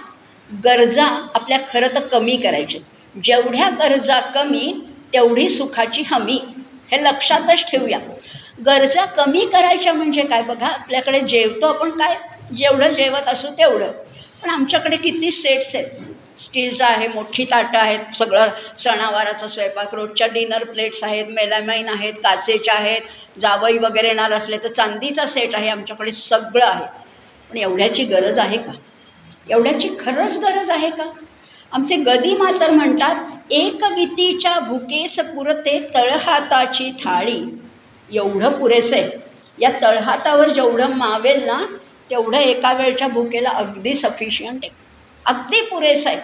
गरजा आपल्या खरं तर कमी करायच्यात. जेवढ्या गरजा कमी तेवढी सुखाची हमी. हे लक्षातच ठेवूया. गरजा कमी करायच्या म्हणजे काय? बघा आपल्याकडे जेवतो आपण काय? जेवढं जेवत असू तेवढं. पण आमच्याकडे किती सेट्स आहेत? स्टीलचं आहे मोठी ताटं आहेत सगळं सणावाराचा स्वयंपाक रोजच्या डिनर प्लेट्स आहेत मेलामाईन आहेत काचेच्या आहेत जावई वगैरे येणार असले तर चांदीचा सेट आहे आमच्याकडे सगळं आहे. पण एवढ्याची गरज आहे का? एवढ्याची खरंच गरज आहे का? आमचे गदी मातर म्हणतात एक वितीच्या भुकेस पुरते तळहाताची थाळी. एवढं पुरेसं आहे. या तळहातावर जेवढं मावेल ना तेवढं एका वेळच्या भुकेला अगदी सफिशियंट आहे. अगदी पुरेसं आहे.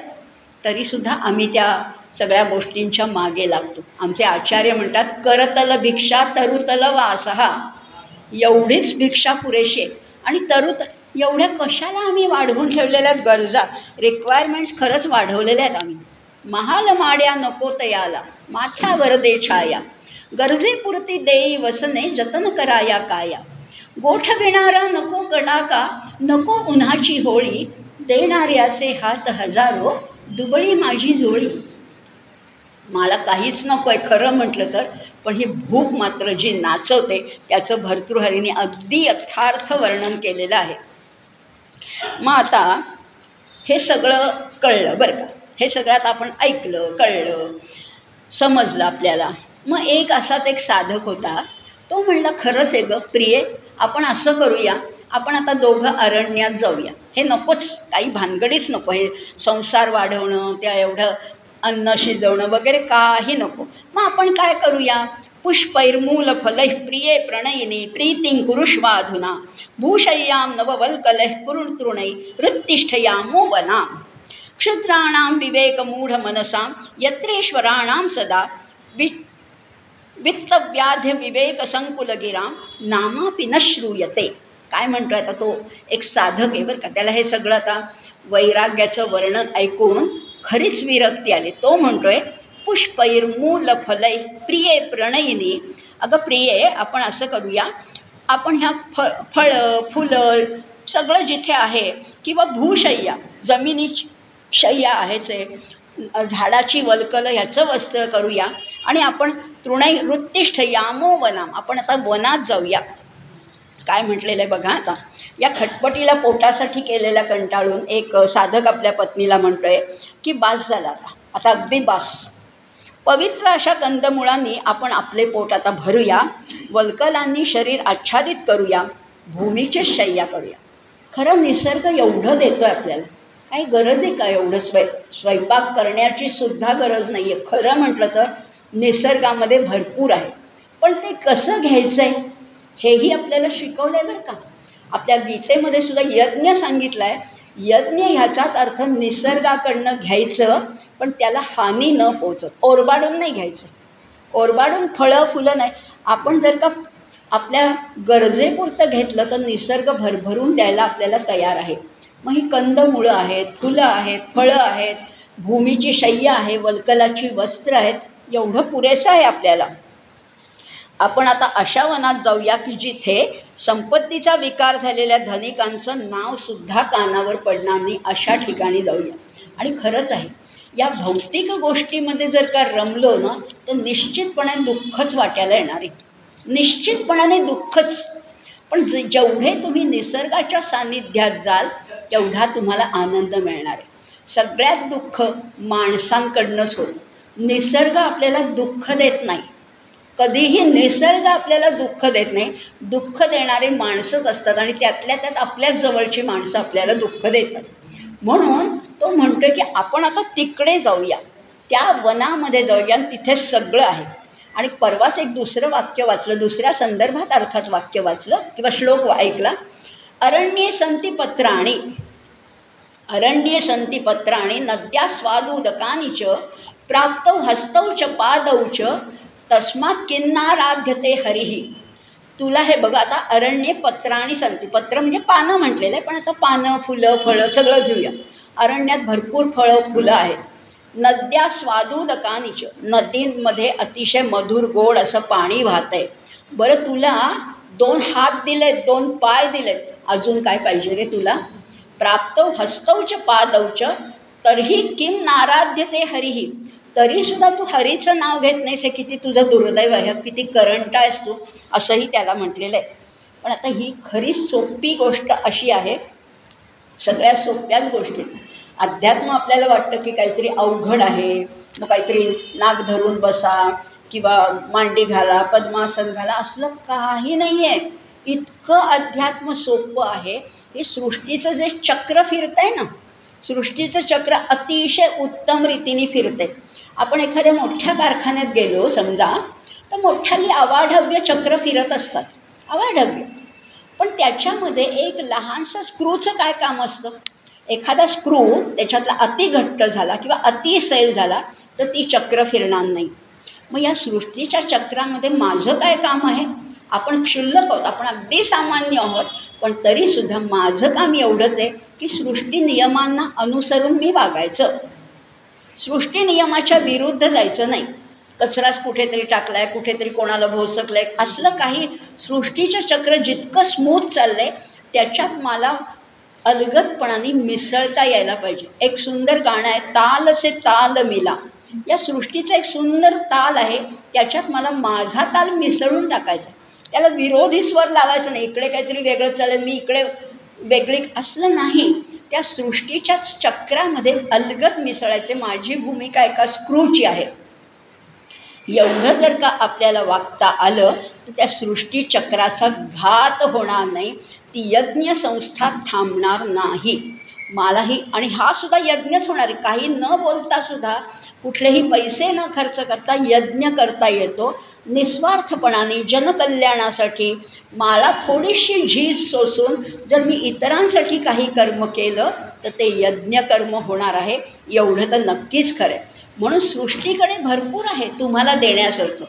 तरीसुद्धा आम्ही त्या सगळ्या गोष्टींच्या मागे लागतो. आमचे आचार्य म्हणतात करतल भिक्षा तरुतल वासहा एवढीच भिक्षा पुरेशी आहे. आणि तरुत एवढ्या कशाला आम्ही वाढवून ठेवलेल्या आहेत गरजा? रिक्वायरमेंट्स खरंच वाढवलेल्या आहेत आम्ही. महाल माड्या नको तयाला माथ्यावर दे छाया. गरजेपुरती देई वसने जतन कराया काया. गोठ विणारा नको कडाका नको उन्हाची होळी देणाऱ्याचे हात हजारो दुबळी माझी जोळी मला काहीच नको आहे खरं म्हटलं तर पण ही भूक मात्र जी नाचवते त्याचं भर्तृहरीने अगदी यथार्थ वर्णन केलेलं आहे. मग आता हे सगळं कळलं बरं का? हे सगळ्यात आपण ऐकलं कळलं समजलं आपल्याला. मग एक असाच एक साधक होता. तो म्हणला खरंच आहे गं प्रिये आपण असं करूया आपण आता दोघं अरण्यात जाऊया. हे नकोच काही भानगडीच नको. हे संसार वाढवणं त्या एवढं अन्न शिजवणं वगैरे काही नको. मग आपण काय करूया? पुष्पैर्मूल फलैः प्रिये प्रणयिनी प्रीतिं कुरुष्वाधुना भूषय्यां नववल्कलैः कुरुतृणै हृत्तिष्ठयामो वना क्षुद्राणां विवेकमूढमनसां यत्रेश्वराणां सदा। वि वित्तव्याध्य विवेकसंकुलगिरां नामापि न श्रूयते। काय म्हणतो आता तो? एक साधक आहे बरं का. त्याला हे सगळं आता वैराग्याचं वर्णन ऐकून खरीच विरक्ती आली. तो म्हणतो आहे पुष्पैर्मूल फलै प्रिये प्रणयिनी. अगं प्रिये आपण असं करूया. आपण ह्या फ फळं फुलं सगळं जिथे आहे किंवा भूशय्या जमिनीची शय्या आहेच आहे झाडाची वलकलं ह्याचं वस्त्र करूया आणि आपण तृणय वृत्तिष्ठ यामो वनाम. आपण आता वनात जाऊया. काय म्हटलेलं आहे बघा आता. या खटपटीला पोटासाठी केलेल्या कंटाळून एक साधक आपल्या पत्नीला म्हणतो आहे की बास झाला आता. आता अगदी बास. पवित्र अशा कंदमुळांनी आपण आपले पोट आता भरूया वल्कलांनी शरीर आच्छादित करूया भूमीचे शय्या करूया. खरं निसर्ग एवढं देतो आहे आपल्याला. काही गरज आहे का एवढं स्वय स्वयंपाक करण्याची सुद्धा गरज नाही आहे खरं म्हटलं तर निसर्गामध्ये भरपूर आहे. पण ते कसं घ्यायचं आहे हेही आपल्याला शिकवलं आहे बरं का. आपल्या गीतेमध्ये सुद्धा यज्ञ सांगितलं आहे यज्ञ ह्याचाच अर्थ निसर्गाकडनं घ्यायचं पण त्याला हानी न पोचत ओरबाडून नाही घ्यायचं. ओरबाडून फळं फुलं नाही. आपण जर का आपल्या गरजेपुरतं घेतलं तर निसर्ग भरभरून द्यायला आपल्याला तयार आहे. मग ही कंदमुळं आहेत फुलं आहेत फळं आहेत भूमीची शय्या आहे वल्कलाची वस्त्र आहेत एवढं पुरेसं आहे आपल्याला. आपण आता अशा वनात जाऊया की जिथे संपत्तीचा विकार झालेल्या धनिकांचं नावसुद्धा कानावर पडणार नाही अशा ठिकाणी जाऊया. आणि खरंच आहे या भौतिक गोष्टीमध्ये जर का रमलो ना तर निश्चितपणे दुःखच वाट्याला येणार आहे. निश्चितपणाने दुःखच. पण ज जेवढे तुम्ही निसर्गाच्या सान्निध्यात जाल तेवढा तुम्हाला आनंद मिळणार आहे. सगळ्यात दुःख माणसांकडनंच होतं. निसर्ग आपल्याला दुःख देत नाही. कधीही निसर्ग आपल्याला दुःख देत नाही. दुःख देणारे माणसंच असतात आणि त्यातल्या त्यात आपल्याच जवळची माणसं आपल्याला दुःख देतात. म्हणून तो म्हणतो की आपण आता तिकडे जाऊया. त्या वनामध्ये जाऊया आणि तिथे सगळं आहे. आणि परवाच एक दुसरं वाक्य वाचलं दुसऱ्या संदर्भात अर्थात वाक्य वाचलं किंवा श्लोक ऐकला. अरण्ये संती पत्राणी. अरण्ये संती पत्राणी नद्या स्वादुदकानी च प्राप्तौ हस्तौ च पादौ च तस्मात किन्नाराध्यते हरिही तुला हे बघा आता अरण्ये पत्राणी संती पत्र म्हणजे पानं म्हटलेलं आहे पण आता पानं फुलं फळं सगळं घेऊया. अरण्यात भरपूर फळं फुलं आहेत. नद्या स्वादुदकानीच. नदींमध्ये अतिशय मधुर गोड असं पाणी वाहत आहे बरं तुला दोन हात दिलेत दोन पाय दिलेत. अजून काय पाहिजे रे तुला? प्राप्तौ हस्तौच पादौच तरीही किम नाराध्य ते हरिही तरीसुद्धा तू हरीचं नाव घेत नाहीस हे किती तुझं दुर्दैव आहे किती करंट आहेस तू असंही त्याला म्हटलेलं आहे. पण आता ही खरी सोपी गोष्ट अशी आहे सगळ्या सोप्याच गोष्टी अध्यात्म आपल्याला वाटतं की काहीतरी अवघड आहे मग काहीतरी नाक धरून बसा किंवा मांडी घाला पद्मासन घाला असलं काही नाही आहे इतकं अध्यात्म सोपं आहे हे सृष्टीचं जे चक्र फिरतं आहे ना सृष्टीचं चक्र अतिशय उत्तम रीतीने फिरते आपण एखाद्या मोठ्या कारखान्यात गेलो समजा तर मोठ्याली अवाढव्य चक्र फिरत असतात. अवाढव्य. पण त्याच्यामध्ये एक लहानसं स्क्रूचं काय काम असतं? एखादा स्क्रू त्याच्यातला अति घट्ट झाला किंवा अति सैल झाला तर ती चक्र फिरणार नाही. मग या सृष्टीच्या चक्रामध्ये माझं काय काम आहे? आपण क्षुल्लक आहोत आपण अगदी सामान्य आहोत पण तरीसुद्धा माझं काम एवढंच आहे की सृष्टी नियमांना अनुसरून मी वागायचं. सृष्टी नियमाच्या विरुद्ध जायचं नाही. कचराच कुठेतरी टाकला आहे कुठेतरी कोणाला भोसकलं आहे असलं काही सृष्टीचं चक्र जितकं स्मूथ चाललं आहे त्याच्यात मला अलगदपणाने मिसळता यायला पाहिजे. एक सुंदर गाणं आहे ताल से ताल मिला. या सृष्टीचा एक सुंदर ताल आहे त्याच्यात मला माझा ताल मिसळून टाकायचा त्याला विरोधी स्वर लावायचं नाही. इकडे काहीतरी वेगळं चालेल मी इकडे वेगळी असलं नाही. त्या सृष्टीच्याच चक्रामध्ये अलगद मिसळायचे माझी भूमिका एका स्क्रूची आहे. एवढं जर का आपल्याला वागता आलं तर त्या सृष्टीचक्राचा घात होणार नाही. ती यज्ञ संस्था थांबणार नाही. मलाही आणि हा सुद्धा यज्ञच होणार आहे. काही न बोलता सुद्धा कुठलेही पैसे न खर्च करता यज्ञ करता येतो. निस्वार्थपणाने जनकल्याणासाठी मला थोडीशी झीज सोसून जर मी इतरांसाठी काही कर्म केलं तर ते यज्ञ कर्म होणार आहे. एवढं तर नक्कीच खरं आहे म्हणून सृष्टीकडे भरपूर आहे तुम्हाला देण्यासारखं.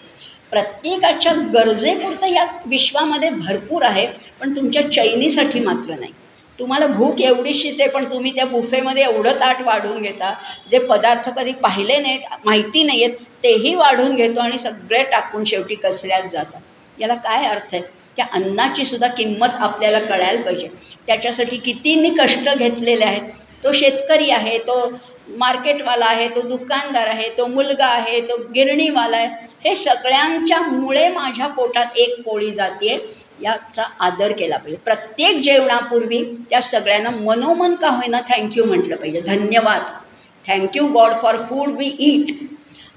प्रत्येकाच्या गरजेपुरतं या विश्वामध्ये भरपूर आहे पण तुमच्या चैनीसाठी मात्र नाही. तुम्हाला भूक एवढीशीच आहे पण तुम्ही त्या बुफेमध्ये एवढं ताट वाढवून घेता जे पदार्थ कधी पाहिले नाहीत माहिती नाही आहेत तेही वाढून घेतो आणि सगळे टाकून शेवटी कचऱ्यात जातात. याला काय अर्थ आहे? त्या अन्नाची सुद्धा किंमत आपल्याला कळायला पाहिजे. त्याच्यासाठी कितींनी कष्ट घेतलेले आहेत? तो शेतकरी आहे तो मार्केटवाला आहे तो दुकानदार आहे तो मुलगा आहे तो गिरणीवाला आहे हे सगळ्यांच्या मुळे माझ्या पोटात एक पोळी जाते याचा आदर केला पाहिजे. प्रत्येक जेवणापूर्वी त्या सगळ्यांना मनोमन का होईना थँक्यू म्हटलं पाहिजे. धन्यवाद. Thank you God for food we eat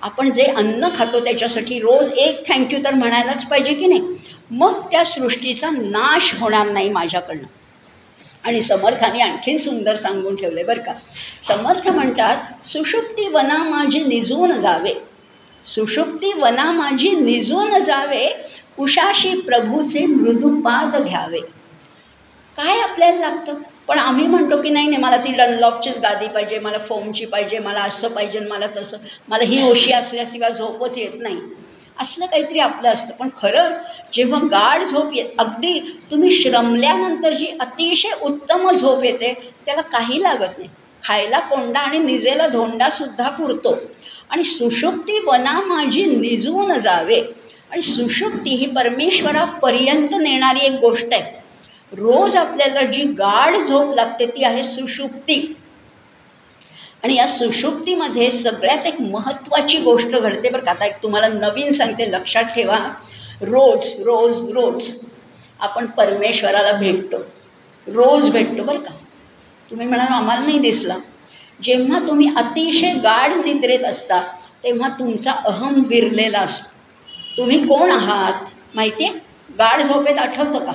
आपण जे अन्न खातो त्याच्यासाठी रोज एक थँक्यू तर म्हणायलाच पाहिजे की नाही? मग त्या सृष्टीचा नाश होणार नाही माझ्याकडनं. आणि समर्थाने आणखीन सुंदर सांगून ठेवले बरं का. समर्थ म्हणतात सुषुप्ती वना माझी निजून जावे. सुषुप्ती वना माझी निजून जावे उषाशी प्रभूचे मृदुपाद घ्यावे. काय आपल्याला लागतं? पण आम्ही म्हणतो की नाही नाही मला ती डनलॉपचीच गादी पाहिजे मला फोमची पाहिजे मला असं पाहिजे मला तसं. मला ही ओशी असल्याशिवाय झोपच येत नाही. असलं काहीतरी आपलं असतं. पण खरं जेव्हा गाढ झोप येत अगदी तुम्ही श्रमल्यानंतर जी अतिशय उत्तम झोप येते त्याला काही लागत नाही. खायला कोंडा आणि निजेला धोंडासुद्धा पुरतो. आणि सुषुप्ती वना माझी निजून जावे. आणि सुषुप्ती ही परमेश्वरापर्यंत नेणारी एक गोष्ट आहे. रोज आपल्याला जी गाढ झोप लागते ती आहे सुषुप्ती आणि या सुषुप्तीमध्ये सगळ्यात एक महत्त्वाची गोष्ट घडते बरं का. आता एक तुम्हाला नवीन सांगते लक्षात ठेवा. रोज रोज रोज आपण परमेश्वराला भेटतो. रोज भेटतो बरं का. तुम्ही म्हणाल आम्हाला नाही दिसला. जेव्हा तुम्ही अतिशय गाढ निद्रेत असता तेव्हा तुमचा अहम विरलेला असतो. तुम्ही कोण आहात? माहिती आहे गाढ झोपेत आठवतं का?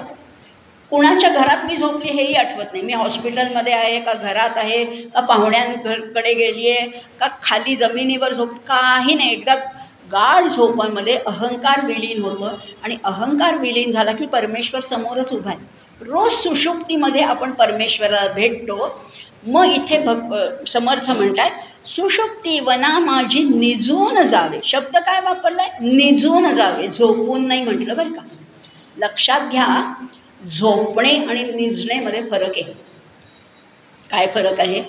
कुणाच्या घरात मी झोपली हेही आठवत नाही. मी हॉस्पिटलमध्ये आहे का घरात आहे का पाहुण्यांकडे गेली आहे का खाली जमिनीवर झोप काही नाही. एकदा गाढ झोपामध्ये अहंकार विलीन होतं आणि अहंकार विलीन झाला की परमेश्वर समोरच उभा आहे. रोज सुषुप्तीमध्ये आपण परमेश्वराला भेटतो. मग इथे भग समर्थ म्हणतात सुषुप्ती वना माझी निजून जावे. शब्द काय वापरला आहे निजून जावे. झोपून नाही म्हटलं बरं का. लक्षात घ्या झोपणे आणि निजणेमध्ये फरक आहे. काय फरक आहे?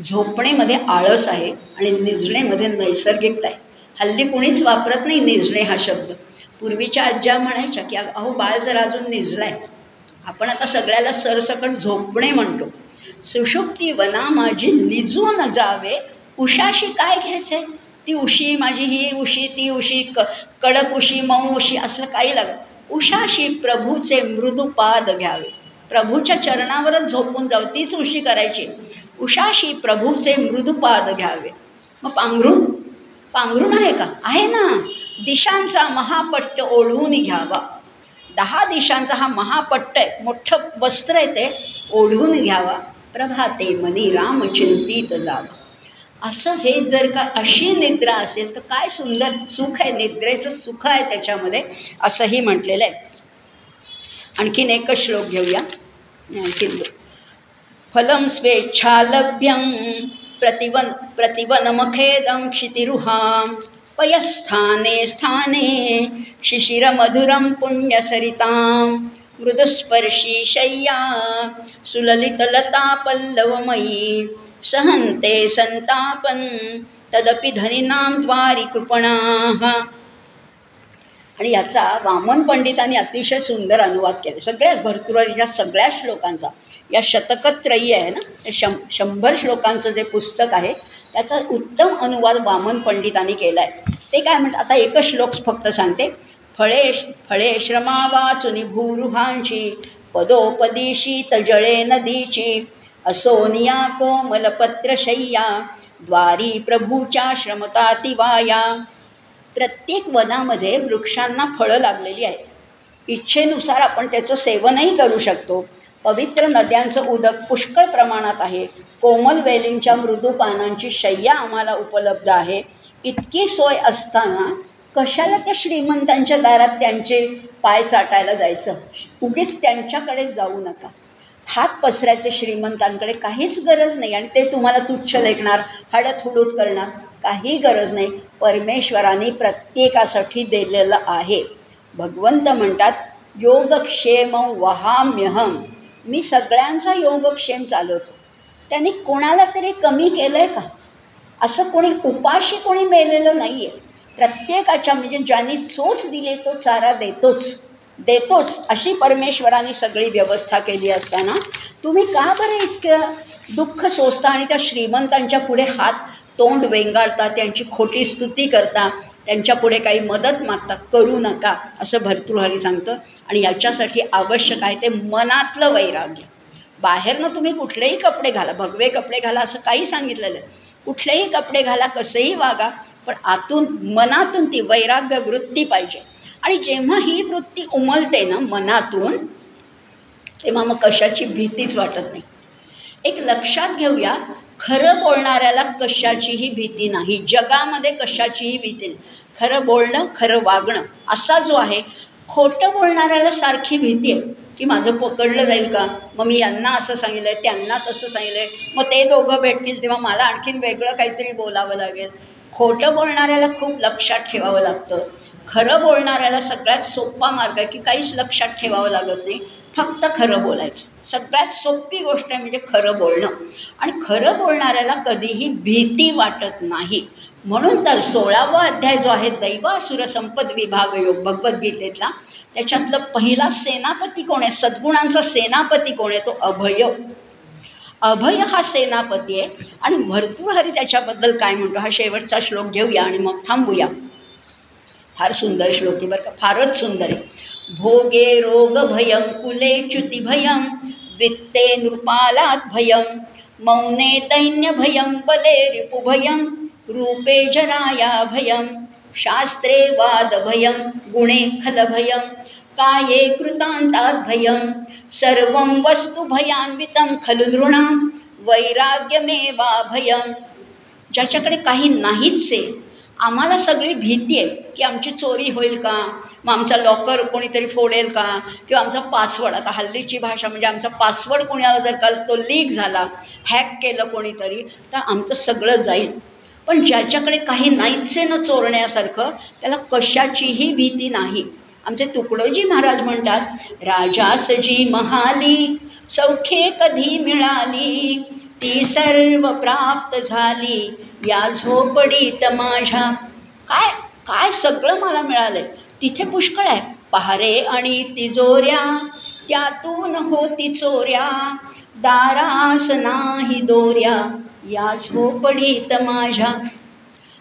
झोपणेमध्ये आळस आहे आणि निजणेमध्ये नैसर्गिकता आहे. हल्ली कुणीच वापरत नाही निजणे हा शब्द. पूर्वीच्या आज्या म्हणायच्या की अहो बाळ जर अजून निजलाय. आपण आता सगळ्याला सरसकट झोपणे म्हणतो. सुषुप्ती वना माझी निजून जावे. उशाशी काय घ्यायचं आहे ती उशी माझी ही उशी ती उशी क कडक उशी मऊ उशी असलं काही लागत. उषाशी प्रभूचे मृदुपाद घ्यावे. प्रभूच्या चरणावरच झोपून जाऊ तीच उशी करायची. उषाशी प्रभूचे मृदुपाद घ्यावे. मग पांघरून पांघरून आहे का? आहे ना. दिशांचा महापट्ट ओढवून घ्यावा. दहा दिशांचा हा महापट्ट आहे मोठं वस्त्र आहे ते ओढवून घ्यावा. प्रभाते मनी रामचिंतित जावा. असं हे जर का अशी निद्रा असेल तर काय सुंदर सुख आहे निद्रेचं सुख आहे त्याच्यामध्ये असंही म्हटलेलं आहे. आणखीन एकच श्लोक घेऊया. आणखीन फलं स्वेच्छालभ्यं प्रतिवन प्रतिवनमखेदं क्षितिरुहां पयस्थाने स्थाने शिशिरमधुरं पुण्यसरितां मृदुस्पर्शी शय्या सुललितलता पल्लवमयी सहन्ते संतापन तदपि धनिनां द्वारी कृपणाः. आणि याचा वामन पंडितांनी अतिशय सुंदर अनुवाद केला. सगळ्याच भरतुराच्या सगळ्या श्लोकांचा या शतकत्रयी आहे ना शं शंभर श्लोकांचं जे पुस्तक आहे त्याचा उत्तम अनुवाद वामन पंडितांनी केला आहे ते काय म्हणतात? आता एकच श्लोक फक्त सांगते. फळे फळे श्रमा वाचुनी भूरुहांची पदोपदीशी तजळे नदीची असोनिया कोमलपत्रशय्या द्वारी प्रभूच्या श्रमतातिवाया प्रत्येक वनामध्ये वृक्षांना फळं लागलेली आहेत. इच्छेनुसार आपण त्याचं सेवनही करू शकतो. पवित्र नद्यांचं उदक पुष्कळ प्रमाणात आहे. कोमल वेलींच्या मृदू पानांची शय्या आम्हाला उपलब्ध आहे. इतकी सोय असताना कशाला त्या श्रीमंतांच्या दारात त्यांचे पाय चाटायला जायचं? उगीच त्यांच्याकडे जाऊ नका. हात पसरायचे श्रीमंतांकडे काहीच गरज नाही आणि ते तुम्हाला तुच्छ लेखणार हडतहुडूत करणार काही गरज नाही. परमेश्वराने प्रत्येकासाठी दिलेलं आहे. भगवंत म्हणतात योगक्षेम वहाम्यहम मी सगळ्यांचा योगक्षेम चालवतो. त्यांनी कोणाला तरी कमी केलं आहे का? असं कोणी उपाशी कोणी मेलेलं नाही आहे प्रत्येकाच्या म्हणजे ज्यांनी चोच दिले तो चारा देतोच. देतोच अशी परमेश्वराने सगळी व्यवस्था केली असताना. तुम्ही का बरं इतकं दुःख सोसता आणि त्या श्रीमंतांच्या पुढे हात तोंड वेंगाळता त्यांची खोटी स्तुती करता त्यांच्या पुढे काही मदत मागता? करू नका असं भरतृहरी सांगतं. आणि याच्यासाठी आवश्यक आहे ते मनातलं वैराग्य. बाहेरनं तुम्ही कुठलेही कपडे घाला भगवे कपडे घाला असं काही सांगितलेलं. आहे कुठलेही कपडे घाला कसेही वागा पण आतून मनातून ती वैराग्य वृत्ती पाहिजे. आणि जेव्हा ही वृत्ती उमलते ना मनातून तेव्हा मग कशाची भीतीच वाटत नाही. एक लक्षात घेऊया खरं बोलणाऱ्याला कशाचीही भीती नाही जगामध्ये कशाचीही भीती नाही. खरं बोलणं खरं वागणं असा जो आहे खोटं बोलणाऱ्याला सारखी भीती आहे की माझं पकडलं जाईल का? मग मी यांना असं सांगितलं आहे त्यांना तसं सांगितलं आहे मग ते दोघं भेटतील तेव्हा मला आणखीन वेगळं काहीतरी बोलावं लागेल. खोटं बोलणाऱ्याला खूप लक्षात ठेवावं लागतं. खरं बोलणाऱ्याला सगळ्यात सोपा मार्ग आहे की काहीच लक्षात ठेवावं लागत नाही फक्त खरं बोलायचं. सगळ्यात सोपी गोष्ट आहे म्हणजे खरं बोलणं. आणि खरं बोलणाऱ्याला कधीही भीती वाटत नाही. म्हणून तर सोळावा अध्याय जो आहे दैवासुर संपद विभाग योग भगवद्गीतेतला त्याच्यातलं पहिला सेनापती कोण आहे? सद्गुणांचा सेनापती कोण आहे? तो अभय. अभय हा सेनापती आहे. आणि भरतृहरी त्याच्याबद्दल काय म्हणतो? हा शेवटचा श्लोक घेऊया आणि मग थांबूया. फार सुंदर श्लोक आहे बरं का. फारच सुंदर आहे. भोगे रोग भयम कुले च्युती भयं वित्ते नृपालात भयम मौने दैन्यभयं बले रिपुभयं रूपे जराया भयं शास्त्रे वादभयं गुणे खलभयं काये कृतांतात भयं सर्वं वस्तु भयान्वितं खलु नृणां वैराग्यमेवा भयं ज्याच्याकडे काही नाहीच आहे आम्हाला सगळी भीती आहे की आमची चोरी होईल का? मग आमचा लॉकर कोणीतरी फोडेल का? किंवा आमचा पासवर्ड आता हल्लीची भाषा म्हणजे आमचा पासवर्ड कोणाला जर का तो लीक झाला हॅक केलं कोणीतरी तर आमचं सगळं जाईल. पण ज्याच्याकडे काही नाहीच आहे ना चोरण्यासारखं त्याला कशाचीही भीती नाही. आमचे तुकडोजी महाराज म्हणतात राजासजी महाली सौख्ये कधी मिळाली? ती सर्व प्राप्त झाली या झोपडीत माझ्या. काय काय सगळं मला मिळालं आहे तिथे पुष्कळ आहे. पहारे आणि तिजोऱ्या त्यातून होती चोऱ्या दारास नाही दोऱ्या. या झोपडीत माझ्या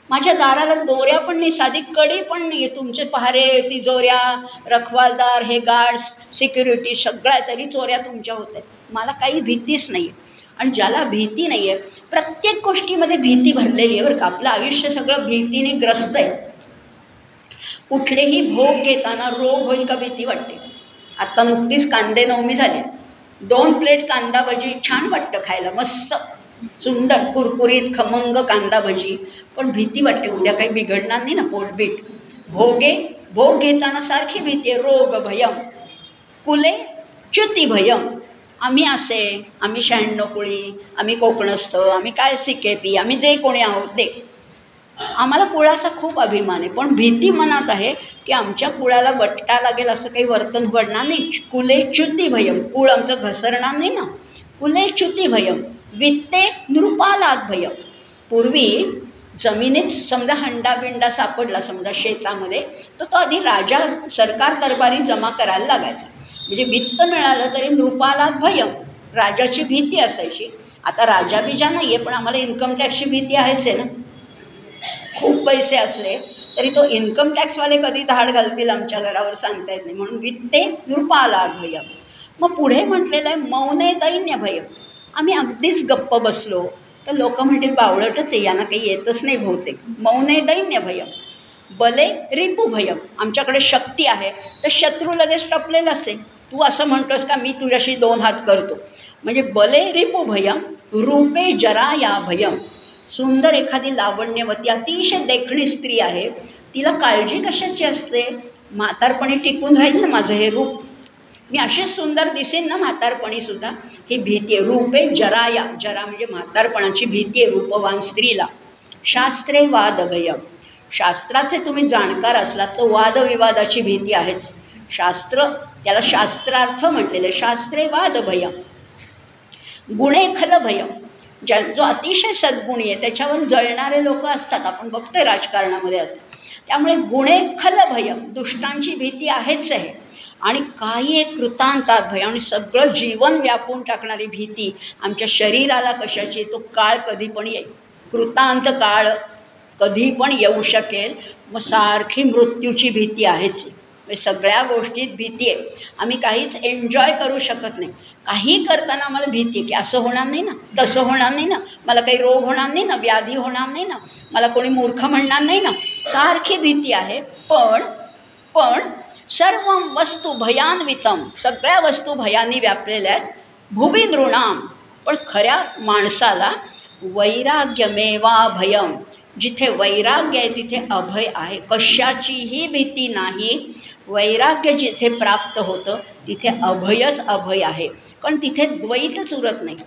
माझ्या दाराला दोऱ्या पण नाही साधी कडी पण नाही आहे तुमचे पहारे तिजोऱ्या रखवालदार हे गार्ड्स सिक्युरिटी सगळ्या तरी चोऱ्या तुमच्या होत आहेत मला काही भीतीच नाही आहे आणि ज्याला भीती नाही आहे प्रत्येक गोष्टीमध्ये भीती भरलेली आहे बरं का. आपलं आयुष्य सगळं भीतीने ग्रस्त आहे. कुठलेही भोग घेताना रोग होईल का भीती वाटते? आत्ता नुकतीच कांदे नवमी झाले. दोन प्लेट कांदा भजी छान वाटतं खायला मस्त. सुंदर कुरकुरीत खमंग कांदा भजी पण भीती वाटते उद्या काही बिघडणार नाही ना पोटबीट. भोगे भोग घेताना सारखी भीती आहे रोग भयम कुले च्युती भयम आम्ही असे आम्ही शहाण्णव कुळी आम्ही कोकणस्थ आम्ही काय सिकेपी आम्ही जे कोणी आहोत ते आम्हाला कुळाचा खूप अभिमान आहे पण भीती मनात आहे की आमच्या कुळाला वट्टा लागेल असं काही वर्तन घडणार नाही. कुले च्युती भयम कुळ आमचं घसरणार नाही ना. कुले च्युती भयम वित्ते नृपालात भयम पूर्वी जमिनीत समजा हंडा बिंडा सापडला समजा शेतामध्ये तर तो आधी राजा सरकार दरबारी जमा करायला लागायचा. म्हणजे वित्त मिळालं तरी नृपालात भय. राजाची भीती असायची. आता राजा बीजा नाही आहे पण आम्हाला इन्कम टॅक्सची भीती आहेच आहे ना. खूप पैसे असले तरी तो इन्कम टॅक्सवाले कधी धाड घालतील आमच्या घरावर सांगता येत नाही. म्हणून वित्ते नृपालात भय. मग पुढे म्हटलेलं आहे मौने दैन्य भय. आम्ही अगदीच गप्प बसलो. तर लोक म्हणतील बावळटच आहे यांना काही येतच नाही बहुतेक. मौने दैन्य भयम बले रिपू भयम आमच्याकडे शक्ती आहे. तर शत्रू लगेच टपलेलाच आहे. तू असं म्हणतोस का मी तुझ्याशी दोन हात करतो? म्हणजे बले रिपू भयम रूपे जरा या भयम सुंदर एखादी लावण्यवती अतिशय देखणी स्त्री आहे. तिला काळजी कशाची असते? म्हातारपणी टिकून राहील ना माझं हे रूप? मी अशीच सुंदर दिसेन ना म्हातारपणीसुद्धा ही भीती आहे रूपे जराया जरा म्हणजे म्हातारपणाची भीती आहे रूपवान स्त्रीला. शास्त्रे वादभयम शास्त्राचे तुम्ही जाणकार असलात तर वादविवादाची भीती आहेच. शास्त्र त्याला शास्त्रार्थ म्हटलेलं शास्त्रे वादभय. गुणे खलभयम ज्या जो अतिशय सद्गुणी आहे त्याच्यावर जळणारे लोक असतात. आपण बघतोय राजकारणामध्ये. आता त्यामुळे गुणे खलभयम दुष्टांची भीती आहेच आहे आणि काही एक कृतांतात भय आणि सगळं जीवन व्यापून टाकणारी भीती आमच्या शरीराला कशाची तो काळ कधी पण येईल कृतांत काळ कधी पण येऊ शकेल. मग सारखी मृत्यूची भीती आहेच. म्हणजे सगळ्या गोष्टीत भीती आहे. आम्ही काहीच एन्जॉय करू शकत नाही. काही करताना मला भीती आहे की असं होणार नाही ना तसं होणार नाही ना मला काही रोग होणार नाही ना व्याधी होणार नाही ना मला कोणी मूर्ख म्हणणार नाही ना. सारखी भीती आहे. पण पण सर्व वस्तू भयान्वितम सगळ्या वस्तू भयानी व्यापलेल्या आहेत. भुवी नृणाम. पण खऱ्या माणसाला वैराग्यमेवा भयम जिथे वैराग्य आहे तिथे अभय आहे. कशाचीही भीती नाही. वैराग्य जिथे प्राप्त होतं तिथे अभयच अभय आहे. कारण तिथे द्वैतच उरत नाही.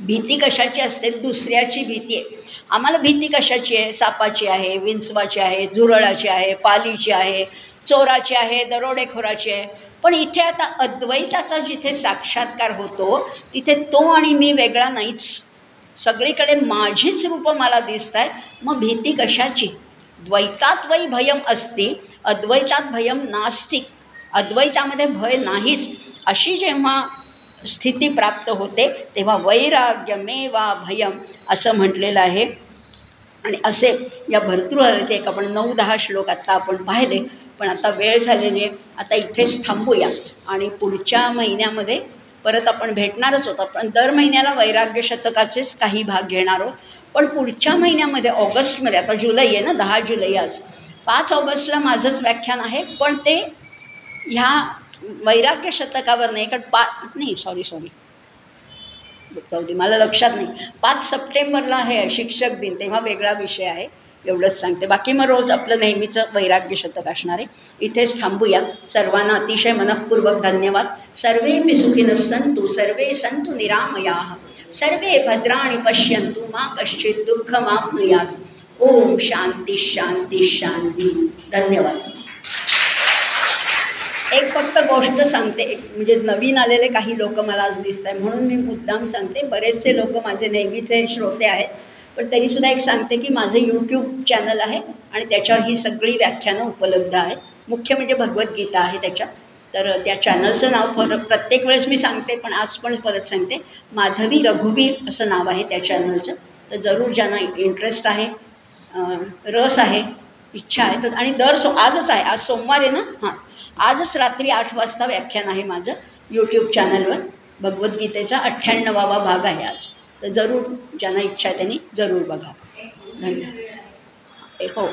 भीती कशाची असते? दुसऱ्याची भीती आहे. आम्हाला भीती कशाची आहे? सापाची आहे विंचवाची आहे झुरळाची आहे पालीची आहे. चोराची आहे दरोडेखोराची आहे. पण इथे आता अद्वैताचा जिथे साक्षात्कार होतो तिथे तो आणि मी वेगळा नाहीच. सगळीकडे माझीच रूपं मला दिसत आहेत मग भीती कशाची? द्वैतात वै भयम असती अद्वैतात भयम नास्ती. अद्वैतामध्ये भय नाहीच. अशी जेव्हा स्थिती प्राप्त होते तेव्हा वैराग्यमेवा भयम असं म्हटलेलं आहे. आणि असे या भर्तृहरीचे एक आपण नऊ दहा श्लोक आत्ता आपण पाहिले. पण आता वेळ झालेली आहे. आता इथेच थांबूया. आणि पुढच्या महिन्यामध्ये परत आपण भेटणारच होतो पण दर महिन्याला वैराग्य शतकाचेच काही भाग घेणार आहोत. पण पुढच्या महिन्यामध्ये ऑगस्टमध्ये आता जुलै आहे ना दहा जुलै आज. पाच ऑगस्टला माझंच व्याख्यान आहे पण ते ह्या वैराग्य शतकावर नाही कारण पा नाही सॉरी सॉरी होती मला लक्षात नाही. पाच सप्टेंबरला आहे शिक्षक दिन तेव्हा वेगळा विषय आहे. एवढंच सांगते. बाकी मग रोज आपलं नेहमीचं वैराग्य शतक असणार आहे. इथेच थांबूया. सर्वांना अतिशय मनपूर्वक धन्यवाद. सर्वे सुखिनः सन्तु सर्वे सन्तु निरामयाः. सर्वे भद्राणि पश्यन्तु मा कश्चित् दुःखमाप्नुयात् ओम शांती शांती शांती धन्यवाद. एक फक्त गोष्ट सांगते. एक म्हणजे नवीन आलेले काही लोक मला आज दिसत आहे म्हणून मी मुद्दाम सांगते. बरेचसे लोक माझे नेहमीचे श्रोते आहेत. पण तरीसुद्धा एक सांगते की माझं यूट्यूब चॅनल आहे आणि त्याच्यावर ही सगळी व्याख्यानं उपलब्ध आहेत. मुख्य म्हणजे भगवद्गीता आहे त्याच्यात. तर त्या चॅनलचं नाव फर प्रत्येक वेळेस मी सांगते पण आज पण परत सांगते. माधवी रघुवीर असं नाव आहे त्या चॅनलचं तर जरूर ज्यांना इंटरेस्ट आहे रस आहे इच्छा आहे तर आणि दर सो आजच आहे. आज सोमवार आहे ना? हां. आजच रात्री आठ वाजता व्याख्यान आहे माझं यूट्यूब चॅनलवर भगवद्गीतेचा अठ्ठ्याण्णवावा भाग आहे आज. तर जरूर ज्यांना इच्छा आहे त्यांनी जरूर बघा धन्यवाद. हो.